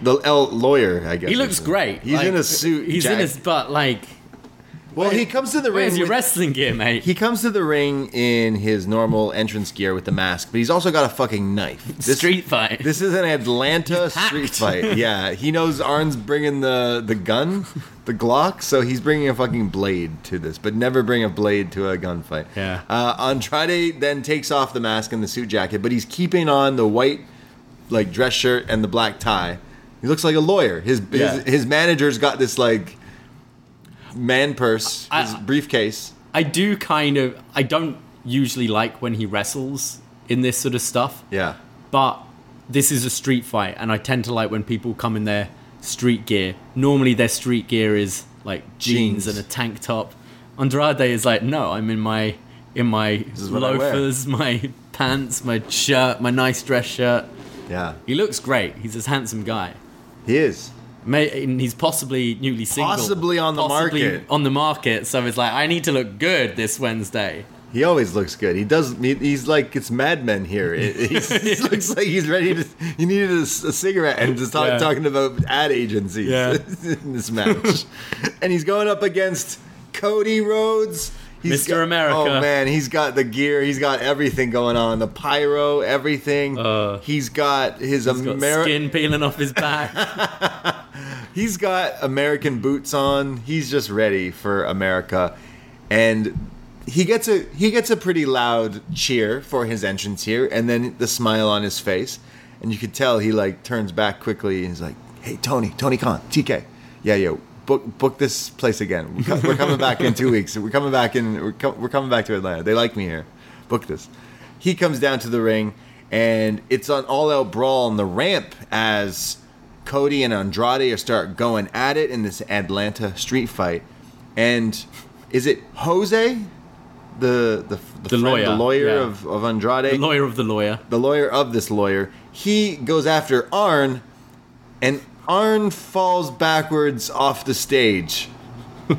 The El lawyer, I guess. He looks great. He's Like, in a suit. He's in his butt. Like, Well, he comes to the ring. where's your with- wrestling gear, mate? He comes to the ring in his normal entrance gear with the mask, but he's also got a fucking knife. This, Street fight. This is an Atlanta He's street fight. Yeah, he knows Arn's bringing the the gun, the Glock, so he's bringing a fucking blade to this, but never bring a blade to a gunfight. Yeah. Uh, Andrade then takes off the mask and the suit jacket, but he's keeping on the white like dress shirt and the black tie. He looks like a lawyer. His Yeah. his, his manager's got this like man purse, his I- briefcase. I do kind of. I don't usually like when he wrestles in this sort of stuff, Yeah. but this is a street fight, and I tend to like when people come in their street gear. Normally, their street gear is like jeans, Jeans. and a tank top. Andrade is like, no, I'm in my in my is what I wear." loafers, my pants, my shirt, my nice dress shirt. Yeah. He looks great. He's this handsome guy. He is. May, and he's possibly newly single. Possibly on the market. On the market. So it's like, I need to look good this Wednesday. He always looks good. He does. he- He's like it's Mad Men here. It, he's, he looks like he's ready to. He needed a cigarette and just talk, Yeah. talking about ad agencies Yeah. in this match. and he's going up against Cody Rhodes. He's Mr. got- America. Oh man, he's got the gear. He's got everything going on. The pyro, everything. Uh, he's got his He's got Ameri- skin peeling off his back. He's got American boots on. He's just ready for America, and he gets a he gets a pretty loud cheer for his entrance here, and then the smile on his face, and you could tell he like turns back quickly and he's like, "Hey Tony, Tony Khan, TK, yeah, yo, book book this place again. We're, co- we're coming back in two weeks. We're coming back in. We're, co- we're coming back to Atlanta. They like me here. Book this." He comes down to the ring, and it's an all-out brawl on the ramp as Cody and Andrade start going at it in this Atlanta street fight. And is it Jose, the the, The friend- lawyer, the lawyer yeah. of, of Andrade, the lawyer of the lawyer. the lawyer of this lawyer? He goes after Arn, and Arn falls backwards off the stage.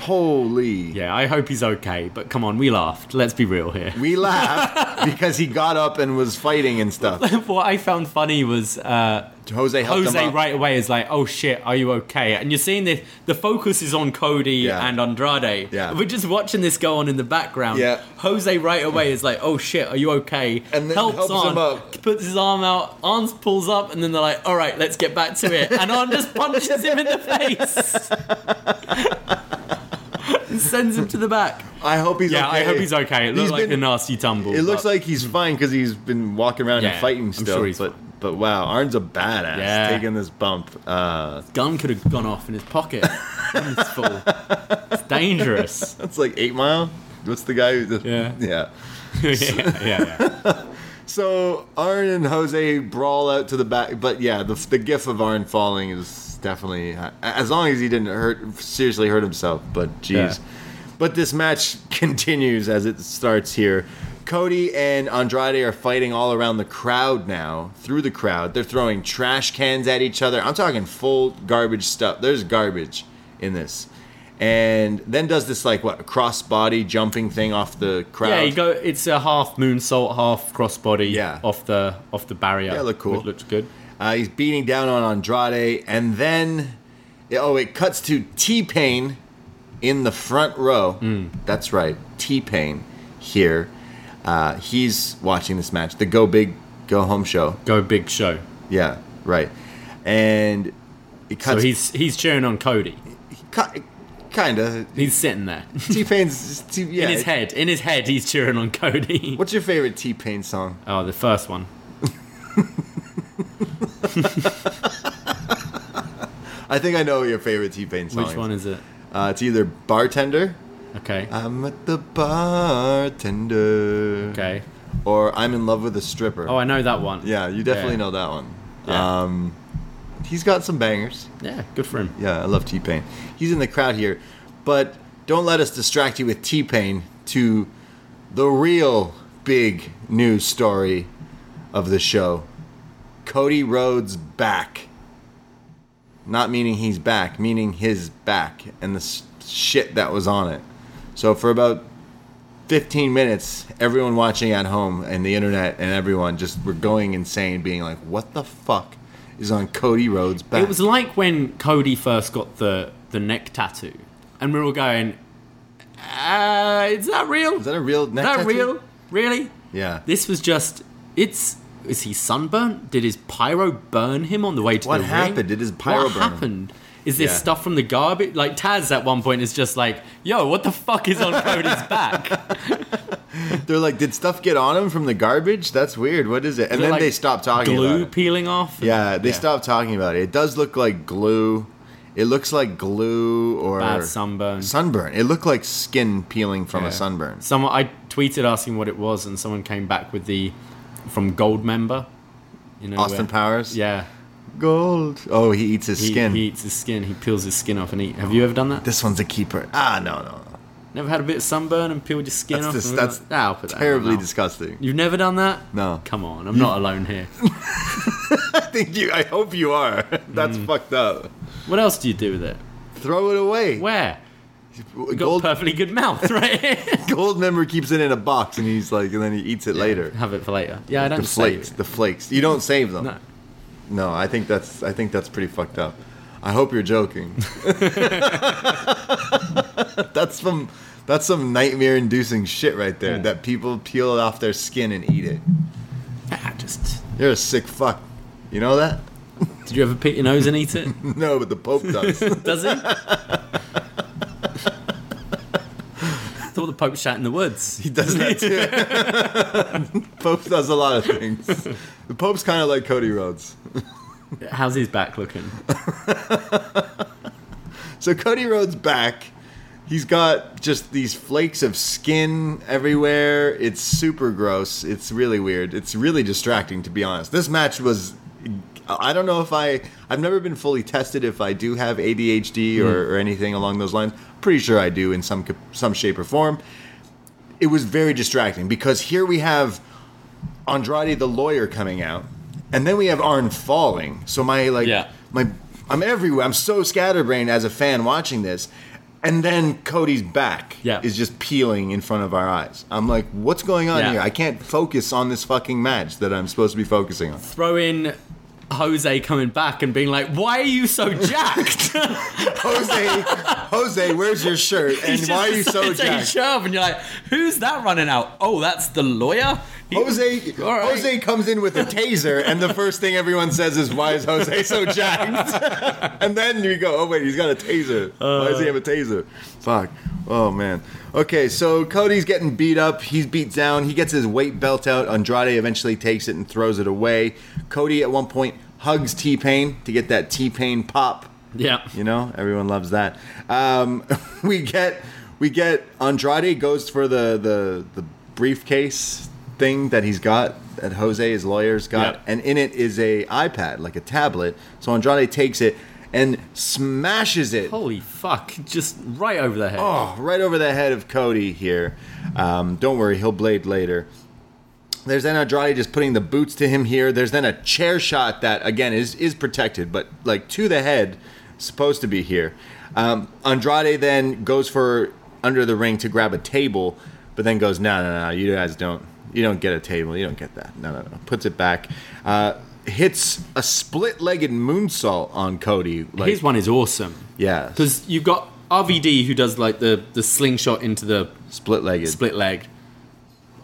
Holy! Yeah, I hope he's okay. But come on, we laughed. Let's be real here. We laughed because he got up and was fighting and stuff. what I found funny was uh, Jose helped Jose right away is like, "Oh shit, are you okay?" And you're seeing this. the focus is on Cody Yeah. and Andrade. Yeah. we're just watching this go on in the background. Yeah. Jose right away is like, "Oh shit, are you okay?" And then helps, helps on, him up. puts his arm out. Arms pulls up, and then they're like, "All right, let's get back to it." And Arn just punches him in the face. and sends him to the back. I hope he's Yeah, okay. I hope he's okay. It looked He's like been- a nasty tumble. It looks like he's fine because he's been walking around and Yeah, fighting I'm sure he's but but wow, Arn's a badass Yeah. taking this bump. Uh, gun could have gone off in his pocket. it's full. It's dangerous. that's like Eight Mile. What's the guy? Who, Yeah. yeah. yeah, yeah, yeah. So Arn and Jose brawl out to the back, but yeah, the the gif of Arn falling is definitely as long as he didn't hurt seriously hurt himself. But jeez, Yeah. but this match continues as it starts here. Cody and Andrade are fighting all around the crowd now. Through the crowd, they're throwing trash cans at each other. I'm talking full garbage stuff. There's garbage in this. And then does this like what cross body jumping thing off the crowd. Yeah, you go. It's a half moonsault, half crossbody. Yeah. off the off the barrier. Yeah, look cool. Which looks good. Uh, he's beating down on Andrade, and then oh, it cuts to T Pain in the front row. Hmm. That's right, T Pain here. Uh, he's watching this match, the Go Big Go Home show. Go big show. Yeah, right. And it So he's he's cheering on Cody. kind of He's sitting there T Pain's. Yeah. in his head. In his head, he's cheering on Cody. What's your favorite T Pain song? Oh, the first one. I think I know your favorite T Pain song. Which one is it? Uh, it's either Bartender. Okay. I'm at the bartender. okay. or I'm in love with a stripper. Oh, I know that one. yeah, you definitely Yeah. know that one. Yeah. Um, he's got some bangers. Yeah, good for him. Yeah, I love T Pain. He's in the crowd here, but don't let us distract you with T Pain to the real big news story of the show. Cody Rhodes back. Not meaning he's back, meaning his back and the shit that was on it. So for about 15 minutes, everyone watching at home and the internet and everyone just were going insane, being like, "What the fuck is on Cody Rhodes' back?" It was like when Cody first got the the neck tattoo, and we were all going, uh, "Is that real? Is that a real neck Is that tattoo? real? Really? Yeah. This was just. It's. Is he sunburnt? Did his pyro burn him on the way to What the ring? What happened? Did his pyro what burn him? Is this Yeah. stuff from the garbage? Like Taz at one point is just like, "Yo, what the fuck is on Cody's back?" They're like, did stuff get on him from the garbage? That's weird. What is it? And Is then like they stop talking Glue about it. peeling off. Yeah, they stopped talking about it. It does look like glue. It looks like glue or Bad sunburn. sunburn. It looked like skin peeling from Yeah. a sunburn. Someone I tweeted asking what it was, and someone came back with the from Gold Member. You know, Austin where- Powers. Yeah, Gold. Oh, he eats his he, skin. he eats his skin. He peels his skin off and eat. Have you ever done that? this one's a keeper. Ah, no, no, no. Never had a bit of sunburn and peeled your skin That's off. dis- that's Ah, that Terribly disgusting. You've never done that? No. Come on, I'm not alone here. I think you. I hope you are. That's Mm. fucked up. What else do you do with it? Throw it away. Where? You got Gold, a perfectly good mouth, right? gold member keeps it in a box and he's like, and then he eats it later. Have it for later. Yeah, I don't the save flakes, the flakes. You don't save them. No. No, I think that's I think that's pretty fucked up. I hope you're joking. that's some that's some nightmare inducing shit right there. Yeah. That people peel it off their skin and eat it. Ah, just. You're a sick fuck. You know that? Did you ever pick your nose and eat it? No, but the Pope does. Does he? Thought the Pope shot in the woods. he does that too. Pope does a lot of things. The Pope's kind of like Cody Rhodes. How's his back looking? So Cody Rhodes back. He's got just these flakes of skin everywhere. It's super gross. It's really weird. It's really distracting to be honest. This match was I don't know if I I've never been fully tested if I do have ADHD hmm. or, or anything along those lines. Pretty sure I do in some some shape or form. It was very distracting because here we have Andrade the lawyer coming out, and then we have Arn falling. So my like Yeah. my I'm everywhere. I'm so scatterbrained as a fan watching this. And then Cody's back Yeah. is just peeling in front of our eyes. I'm like, what's going on Yeah. here? I can't focus on this fucking match that I'm supposed to be focusing on. Throw in Jose coming back and being like, "Why are you so jacked?" Jose, Jose, where's your shirt? And why are you so jacked? shirt and you're like, "Who's that running out?" Oh, that's the lawyer. Jose, right. Jose comes in with a taser, and the first thing everyone says is, "Why is Jose so jacked?" and then you go, "Oh wait, he's got a taser. Why does he have a taser?" Fuck. Oh man. Okay, so Cody's getting beat up. He's beat down. He gets his weight belt out. Andrade eventually takes it and throws it away. Cody at one point hugs T Pain to get that T Pain pop. Yeah. You know, everyone loves that. Um, we get we get Andrade goes for the the the briefcase thing that he's got that Jose his lawyer's got, Yep. and in it is a iPad like a tablet. So Andrade takes it and smashes it. Holy fuck! Just right over the head. Oh, right over the head of Cody here. Um, don't worry, he'll blade later. There's then Andrade just putting the boots to him here. There's then a chair shot that again is is protected, but like to the head, supposed to be here. Um, Andrade then goes for under the ring to grab a table, but then goes, no, no, no, you guys don't, you don't get a table, you don't get that. No, no, no. Puts it back. Uh, hits a split-legged moonsault on Cody. Like, His one is awesome. yeah, Because you've got RVD who does like the the slingshot into the split-legged. split leg.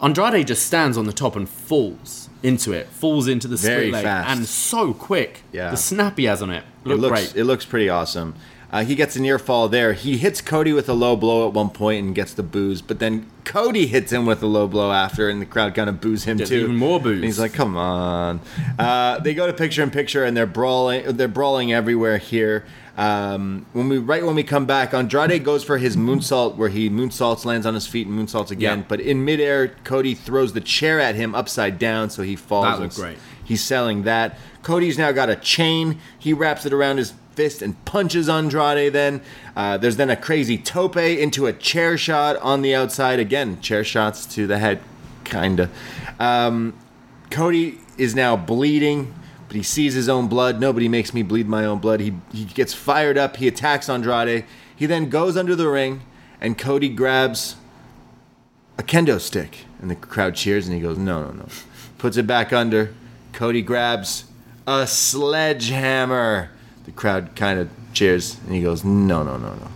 Andrade just stands on the top and falls into it, falls into the Very split leg, fast. and so quick. Yeah. the snap he has on it It look looks great. it looks pretty awesome. Uh, he gets a near fall there. He hits Cody with a low blow at one point and gets the booze, but then Cody hits him with a low blow after, and the crowd kind of boos him Gets too. even more boos. And he's like, "Come on!" Uh, they go to picture in picture, and they're brawling. They're brawling everywhere here. Um, when we right when we come back, Andrade goes for his moonsault, where he moonsaults, lands on his feet, and moonsaults again. Yeah. But in midair, Cody throws the chair at him upside down, so he falls. That looked great. He's selling that. Cody's now got a chain. He wraps it around his fist and punches Andrade. Then uh, there's then a crazy tope into a chair shot on the outside. Again, chair shots to the head, kinda. Um, Cody is now bleeding, but he sees his own blood. Nobody makes me bleed my own blood. He he gets fired up. He attacks Andrade. He then goes under the ring, and Cody grabs a kendo stick, and the crowd cheers, and he goes, "No, no, no!" Puts it back under. Cody grabs a sledgehammer. The crowd kind of cheers, and he goes, "No, no, no, no,"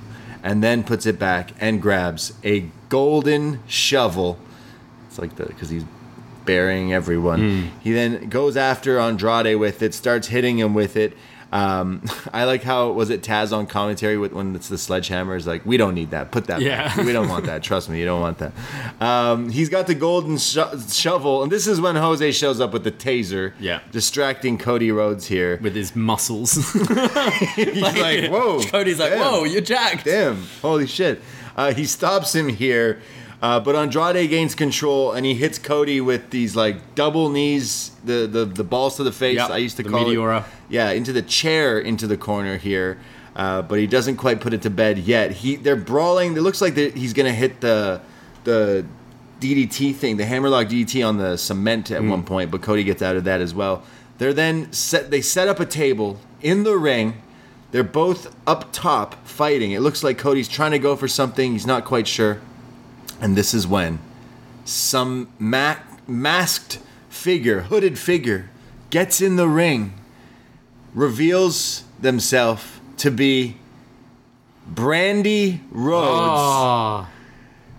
and then puts it back and grabs a golden shovel. It's like the because he's burying everyone. Hmm. He then goes after Andrade with it, starts hitting him with it. Um, I like how was it Taz on commentary with when it's the sledgehammer is like we don't need that. Put that. Yeah. back. we don't want that. Trust me, you don't want that. Um, he's got the golden sho- shovel, and this is when Jose shows up with the taser. Yeah. distracting Cody Rhodes here. with his muscles. He's like, whoa. Cody's like, damn. whoa, you're jacked. Damn, holy shit. Uh, he stops him here, uh, but Andrade gains control and he hits Cody with these like double knees, the the, the balls to the face. Yep, I used to call Meteora. it. Yeah, into the chair, into the corner here. Uh, but he doesn't quite put it to bed yet. He they're brawling. It looks like he's gonna hit the the DDT thing, the hammerlock DDT on the cement at one point, but Cody gets out of that as well. They're then set. They set up a table in the ring. They're both up top fighting. It looks like Cody's trying to go for something. He's not quite sure. And this is when some ma- masked figure, hooded figure, gets in the ring, reveals themselves to be Brandi Rhodes Oh,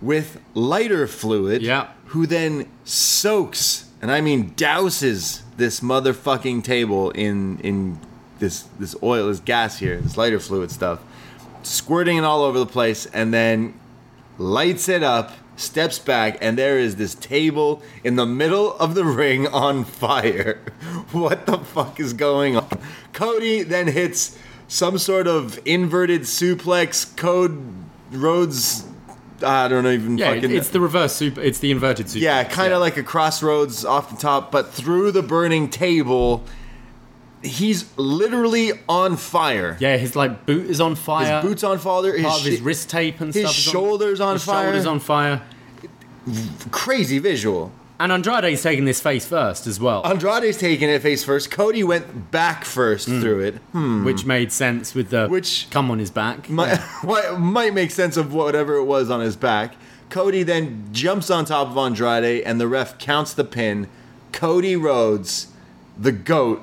with lighter fluid, Yeah. who then soaks, and I mean douses this motherfucking table in in this this oil, this gas here, this lighter fluid stuff, squirting it all over the place, and then lights it up, steps back, and there is this table in the middle of the ring on fire. What the fuck is going on? Cody then hits some sort of inverted suplex code Rhodes. I don't even yeah, fucking. it's the reverse super. It's the inverted super. yeah, kind of like a Cross Rhodes off the top, but through the burning table. He's literally on fire. Yeah, his like boot is on fire. His boots on fire. His, his wrist tape and his stuff. shoulders on his fire. Shoulders on fire. Crazy visual. And Andrade's taking this face first as well, Andrade's taking it face first. Cody went back first hmm. through it. Hmm. which made sense with the Which- come on his back. Might, what might make sense of whatever it was on his back. Cody then jumps on top of Andrade, and the ref counts the pin. Cody Rhodes, the GOAT,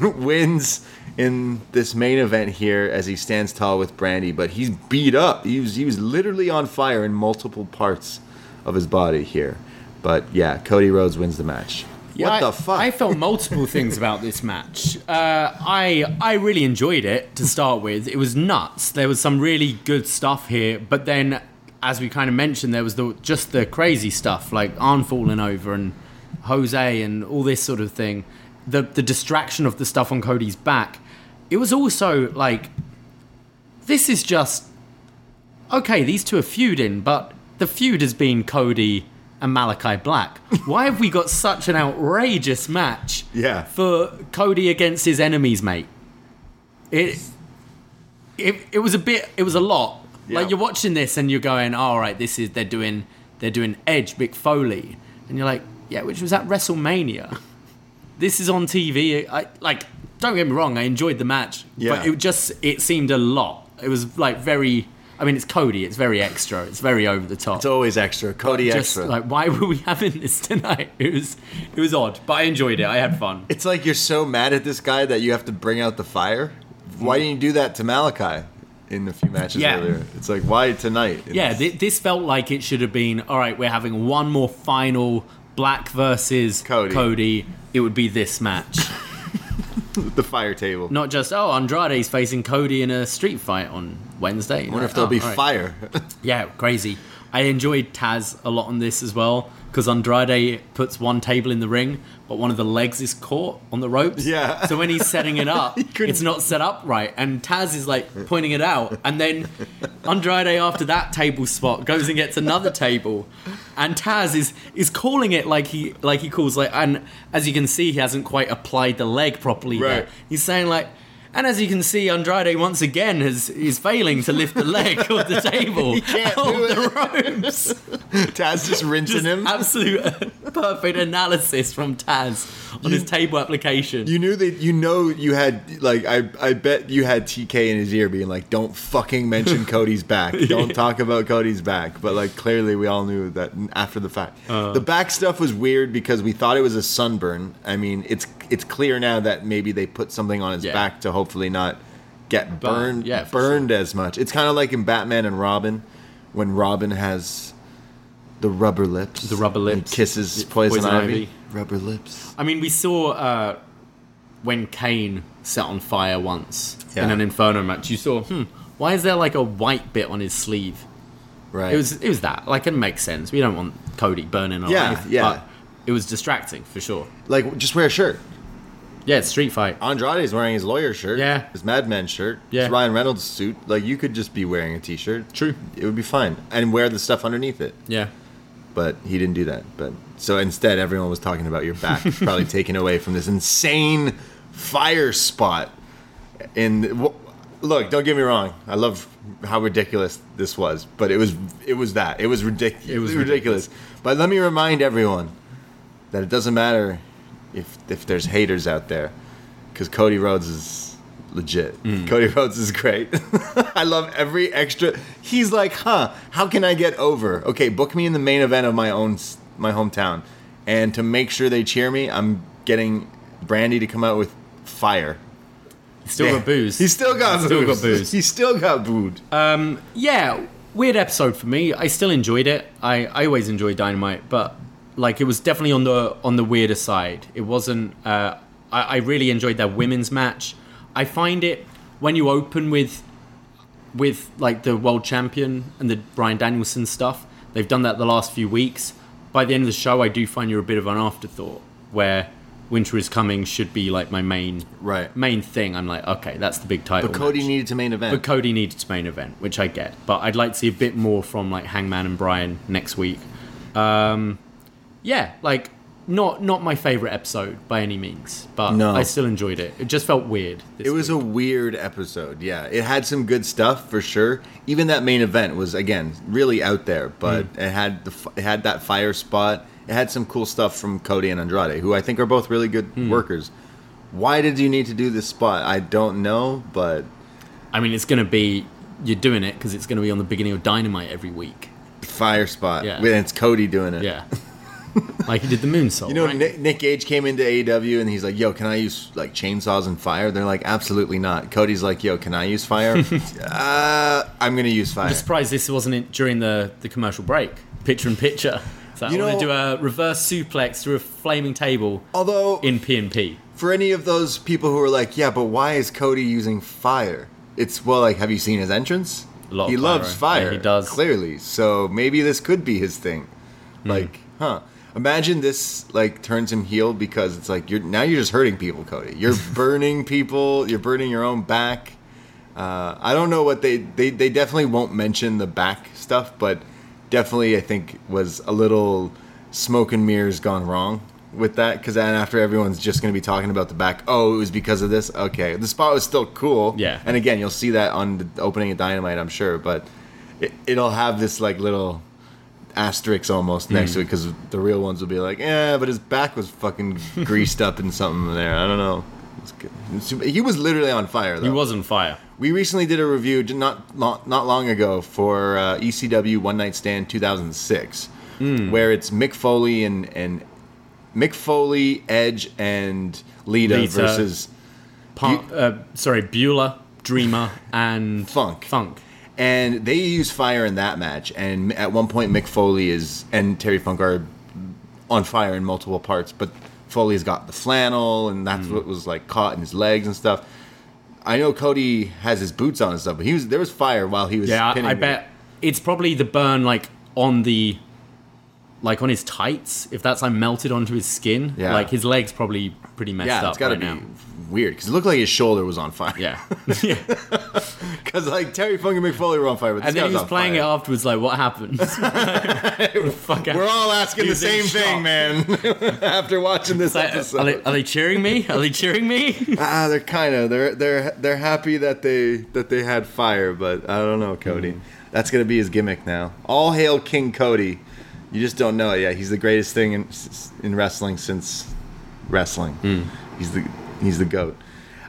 wins in this main event here as he stands tall with Brandi, but he's beat up. He was, he was literally on fire in multiple parts of his body here. But yeah, Cody Rhodes wins the match. Yeah, what I- the fuck? I felt multiple things about this match. Uh, I I really enjoyed it to start with. It was nuts. There was some really good stuff here, but then, as we kind of mentioned, there was the just the crazy stuff like Arn falling over and Jose and all this sort of thing. The the distraction of the stuff on Cody's back. It was also like, this is just okay. These two are feuding, but the feud has been Cody and Malakai Black. Why have we got such an outrageous match? Yeah. For Cody against his enemies, mate. It it, it was a bit it was a lot. Yeah. Like you're watching this and you're going, all right, this is they're doing they're doing Edge, Mick Foley, and you're like, yeah, which was at WrestleMania. This is on TV. I like. Don't get me wrong. I enjoyed the match, Yeah. but it just it seemed a lot. It was like very. I mean, it's Cody. It's very extra. It's very over the top. it's always extra. Cody just extra. like why were we having this tonight? It was it was odd, but I enjoyed it. I had fun. It's like you're so mad at this guy that you have to bring out the fire. Why didn't you do that to Malakai in a few matches Yeah. earlier? It's like why tonight? Yeah, th- this felt like it should have been. All right, we're having one more final Black versus Cody. Cody. It would be this match, the fire table. not just oh Andrade's facing Cody in a street fight on Wednesday. I wonder if there'll Oh, be right. fire. Yeah, crazy. I enjoyed Taz a lot on this as well. Because Andrade puts one table in the ring, but one of the legs is caught on the ropes. Yeah. So when he's setting it up, it's not set up right, and Taz is like pointing it out, and then Andrade after that table spot goes and gets another table, and Taz is is calling it like he like he calls like, and as you can see, he hasn't quite applied the leg properly. Right. Yet. He's saying like. And as you can see, Andrade once again has is failing to lift the leg off the table, He can't off do it. the ropes. Taz just rinsing Just him. absolute perfect analysis from Taz on his table application. You knew that you know you had like I I bet you had TK in his ear being like, "Don't fucking mention Cody's back. Don't talk about Cody's back." But like clearly we all knew that after the fact. Uh. the back stuff was weird because we thought it was a sunburn. I mean, it's it's clear now that maybe they put something on his Yeah. back to hopefully not get burned yeah, burned as much. It's kind of like in Batman and Robin when Robin has the rubber lips. The rubber and lips. kisses poison, Poison ivy. Ivy. Rubber lips. I mean, we saw uh, when Kane set on fire once Yeah. in an Inferno match. You saw, hmm, why is there like a white bit on his sleeve? Right. It was it was that. Like it makes sense. We don't want Cody burning our Yeah, yeah. But it was distracting for sure. like just wear a shirt. Yeah, it's street fight. Andrade's wearing his lawyer shirt. Yeah. His Madman shirt. Yeah. His Ryan Reynolds suit. Like you could just be wearing a t-shirt. True. It would be fine. And wear the stuff underneath it. Yeah. But he didn't do that. But so instead everyone was talking about your back probably taken away from this insane fire spot in Look, don't get me wrong. I love how ridiculous this was, but it was it was that. It was ridiculous. It was was ridiculous. But let me remind everyone that it doesn't matter if if there's haters out there because Cody Rhodes is legit. Hmm. Cody Rhodes is great. I love every extra. He's like, huh? How can I get over? Okay, book me in the main event of my own my hometown, and to make sure they cheer me, I'm getting Brandi to come out with fire. Still got booze. He still got Still booze. got booze. He still got booed. Um, yeah, weird episode for me. I still enjoyed it. I, I always enjoy Dynamite, but like it was definitely on the on the weirder side. It wasn't. Uh, I, I really enjoyed that women's match. I find it when you open with with like the world champion and the Bryan Danielson stuff. They've done that the last few weeks. By the end of the show, I do find you're a bit of an afterthought where. Winter is coming should be like my main Right. main thing. I'm like, okay, that's the big title. But Cody match. needed to main event. But Cody needed to main event, which I get. But I'd like to see a bit more from like Hangman and Bryan next week. Um, yeah, like not not my favorite episode by any means, but No. I still enjoyed it. It just felt weird. It was week. a weird episode. Yeah, it had some good stuff for sure. Even that main event was again really out there, but Mm. it had the it had that fire spot. It had some cool stuff from Cody and Andrade, who I think are both really good Mm. workers. Why did you need to do this spot? I don't know, but I mean, it's gonna be you're doing it because it's gonna be on the beginning of Dynamite every week. fire spot. Yeah. And it's Cody doing it. Yeah, like he did the moon moonsault. You know, right? Nick, Nick Gage came into AEW and he's like, "Yo, can I use like chainsaws and fire?" They're like, "Absolutely not." Cody's like, "Yo, can I use fire?" uh, I'm gonna use fire. I'm surprised this wasn't in, during the, the commercial break. Picture in picture. So You I want to do a reverse suplex through a flaming table Although in P and P. for any of those people who are like, yeah, but why is Cody using fire? It's well, like, have you seen his entrance? A lot he loves fire. Yeah, he does. clearly. So maybe this could be his thing. Hmm. Like, huh? Imagine this like turns him heel because it's like you're now you're just hurting people, Cody. You're burning people. You're burning your own back. Uh, I don't know what they, they they definitely won't mention the back stuff, but definitely I think was a little smoke and mirrors gone wrong with that because then after everyone's just going to be talking about the back, oh, it was because of this. Okay, the spot was still cool. Yeah. and again, you'll see that on the opening of Dynamite, I'm sure, but it, it'll have this like little asterisk almost next to it because the real ones would be like, yeah, but his back was fucking greased up in something there. I don't know. He was literally on fire though. He was on fire. We recently did a review not not, not long ago for uh, ECW One Night Stand 2006, where it's Mick Foley and and Mick Foley, Edge, and Lita, Lita. versus Punk, uh, sorry, Beulah, Dreamer, and Funk. Funk. And they use fire in that match. And at one point, Mick Foley is and Terry Funk are on fire in multiple parts, but Foley's got the flannel, and that's mm-hmm. what was like caught in his legs and stuff. I know Cody has his boots on and stuff, but he was there was fire while he was. Yeah, I, pinning I bet it's probably the burn like on the like on his tights, if that's like melted onto his skin, Yeah. like his legs probably pretty messed Yeah, up it's got to right be now. Weird because it looked like his shoulder was on fire. Yeah, yeah. because like Terry Funk and Mick Foley were on fire, but this And then he was on playing fire. it afterwards, like, what happened? Fuck We're all asking the same think thing, man. After watching this Like, episode, are, they, are they cheering me? Are they cheering me? ah, they're kind of they're they're they're happy that they that they had fire, but I don't know, Cody. That's gonna be his gimmick now. All hail King Cody. You just don't know it. Yeah, he's the greatest thing in in wrestling since wrestling. He's the he's the goat.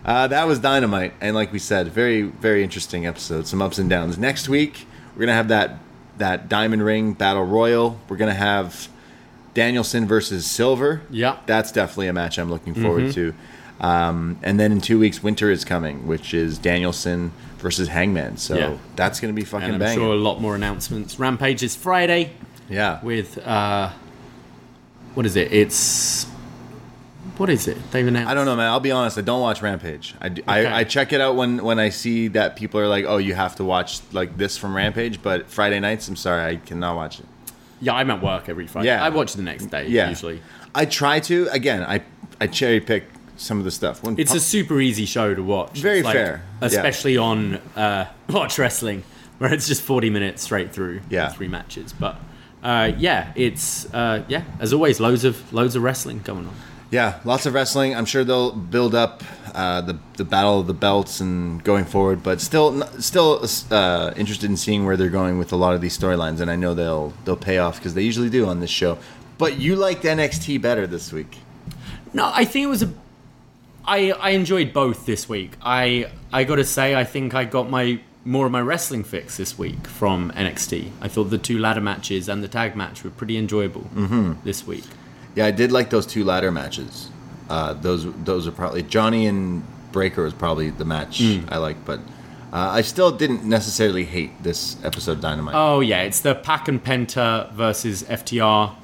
Uh, that was Dynamite, and like we said, very very interesting episode. Some ups and downs. Next week we're gonna have that that Diamond Ring Battle Royal. We're gonna have Danielson versus Silver. Yeah. that's definitely a match I'm looking forward to. Um, and then in two weeks, Winter is coming, which is Danielson versus Hangman. So Yeah. that's gonna be fucking and I'm banging. sure a lot more announcements. Rampage is Friday yeah, with, uh, what is it? It's, what is it? They've announced. I don't know, man. I'll be honest. I don't watch Rampage. I, do- Okay. I, I check it out when, when I see that people are like, "Oh, you have to watch like this from Rampage." But Friday nights, I'm sorry, I cannot watch it. Yeah, I'm at work every Friday. Yeah. I watch the next day, Yeah, usually. I try to. Again, I I cherry pick some of the stuff. When It's a super easy show to watch. Very like- fair, yeah. Especially on uh, Watch Wrestling, where it's just 40 minutes straight through Yeah. three matches. But uh, yeah, it's, uh, yeah, as always, loads of loads of wrestling going on. Yeah, lots of wrestling. I'm sure they'll build up uh, the the battle of the belts and going forward, but still still uh, interested in seeing where they're going with a lot of these storylines. And I know they'll they'll pay off because they usually do on this show. But you liked NXT better this week. No, I think it was a. I I enjoyed both this week. I I got to say, I think I got my more of my wrestling fix this week from NXT. I thought the two ladder matches and the tag match were pretty enjoyable this week. Yeah, I did like those two ladder matches. Uh, those those are probably Johnny and Breakker was probably the match I liked, but uh, I still didn't necessarily hate this episode of Dynamite. Oh yeah, it's the Pac and Penta versus FTR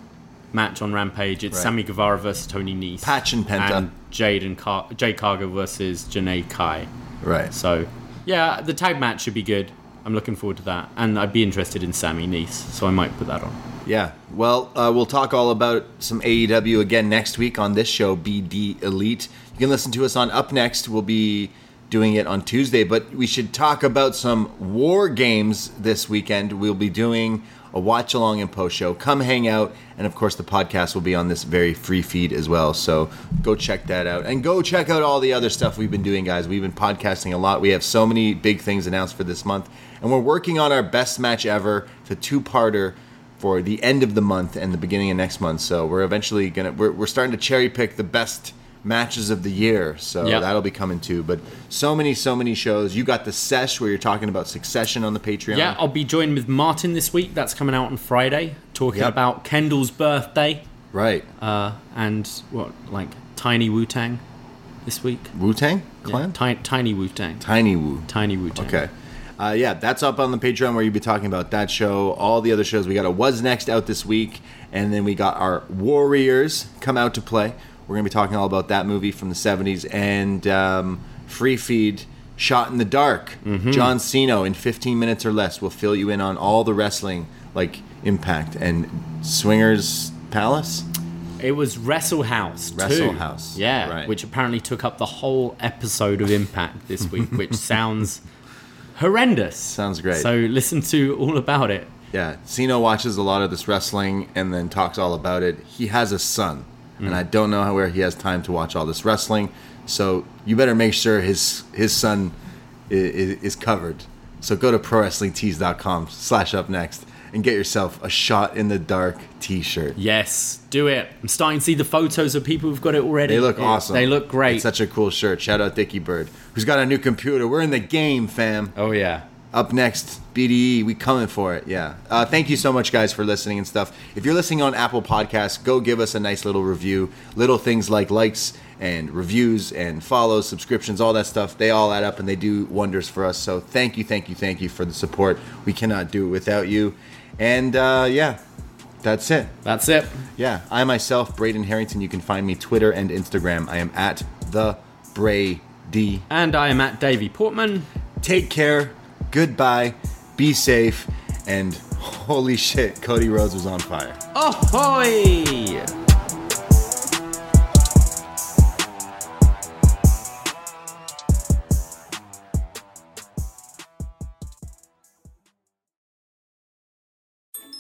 match on Rampage. It's Right. Sammy Guevara versus Tony Nese. Pac and Penta. And Jade and Car- Jade Cargo versus Janai Kai. right. So yeah, the tag match should be good. I'm looking forward to that, and I'd be interested in Sammy Nese, so I might put that on. Yeah. Well, uh, we'll talk all about some AEW again next week on this show, BDElite. You can listen to us on upNXT. We'll be doing it on Tuesday, but we should talk about some war games this weekend. We'll be doing a watch along and post show. Come hang out, and of course, the podcast will be on this very free feed as well. So go check that out, and go check out all the other stuff we've been doing, guys. We've been podcasting a lot. We have so many big things announced for this month, and we're working on our best match ever, the two-parter for the end of the month and the beginning of next month. So we're eventually gonna we're, we're starting to cherry pick the best matches of the year. So Yep. that'll be coming too. But so many, so many shows. You got the sesh where you're talking about Succession on the Patreon. Yeah, I'll be joined with Martin this week. That's coming out on Friday, talking Yep. about Kendall's birthday right. uh, and what like Tiny Wu Tang this week. Wu Tang Yeah, Clan. Ti- tiny Wu Tang. Tiny Wu. Tiny Wu Tang. Okay. Uh, yeah, that's up on the Patreon where you'll be talking about that show, all the other shows. We got a wasNXT out this week, and then we got our Warriors come out to play. We're going to be talking all about that movie from the 70s and um, Free Feed Shot in the Dark. Mm-hmm. John Siino in 15 minutes or less will fill you in on all the wrestling, like Impact and Swingers Palace. It was Wrestle House. 2. Wrestle House, Yeah, right. which apparently took up the whole episode of Impact this week, which sounds horrendous. Sounds great. So listen to all about it. Yeah, Siino watches a lot of this wrestling and then talks all about it. He has a son, and I mm. don't know how where he has time to watch all this wrestling. So you better make sure his his son is, is covered. So go to prowrestlingtees.com slash up next and get yourself a shot in the dark T-shirt. Yes, do it. I'm starting to see the photos of people who've got it already. They look awesome. They look great. It's such a cool shirt. Shout out Dickie Bird, who's got a new computer. We're in the game, fam. oh yeah. Up next, BDE, we coming for it. Yeah. Uh, thank you so much, guys, for listening and stuff. If you're listening on Apple Podcasts, go give us a nice little review. Little things like likes and reviews and follows, subscriptions, all that stuff. They all add up and they do wonders for us. So thank you, thank you, thank you for the support. We cannot do it without you. And uh, yeah, that's it. That's it. Yeah, I myself, Braden Herrington. You can find me Twitter and Instagram. I am at the Brady. And I am at Davie Portman. Take care. Goodbye. Be safe. And Holy shit, Cody Rhodes was on fire. Ahoy!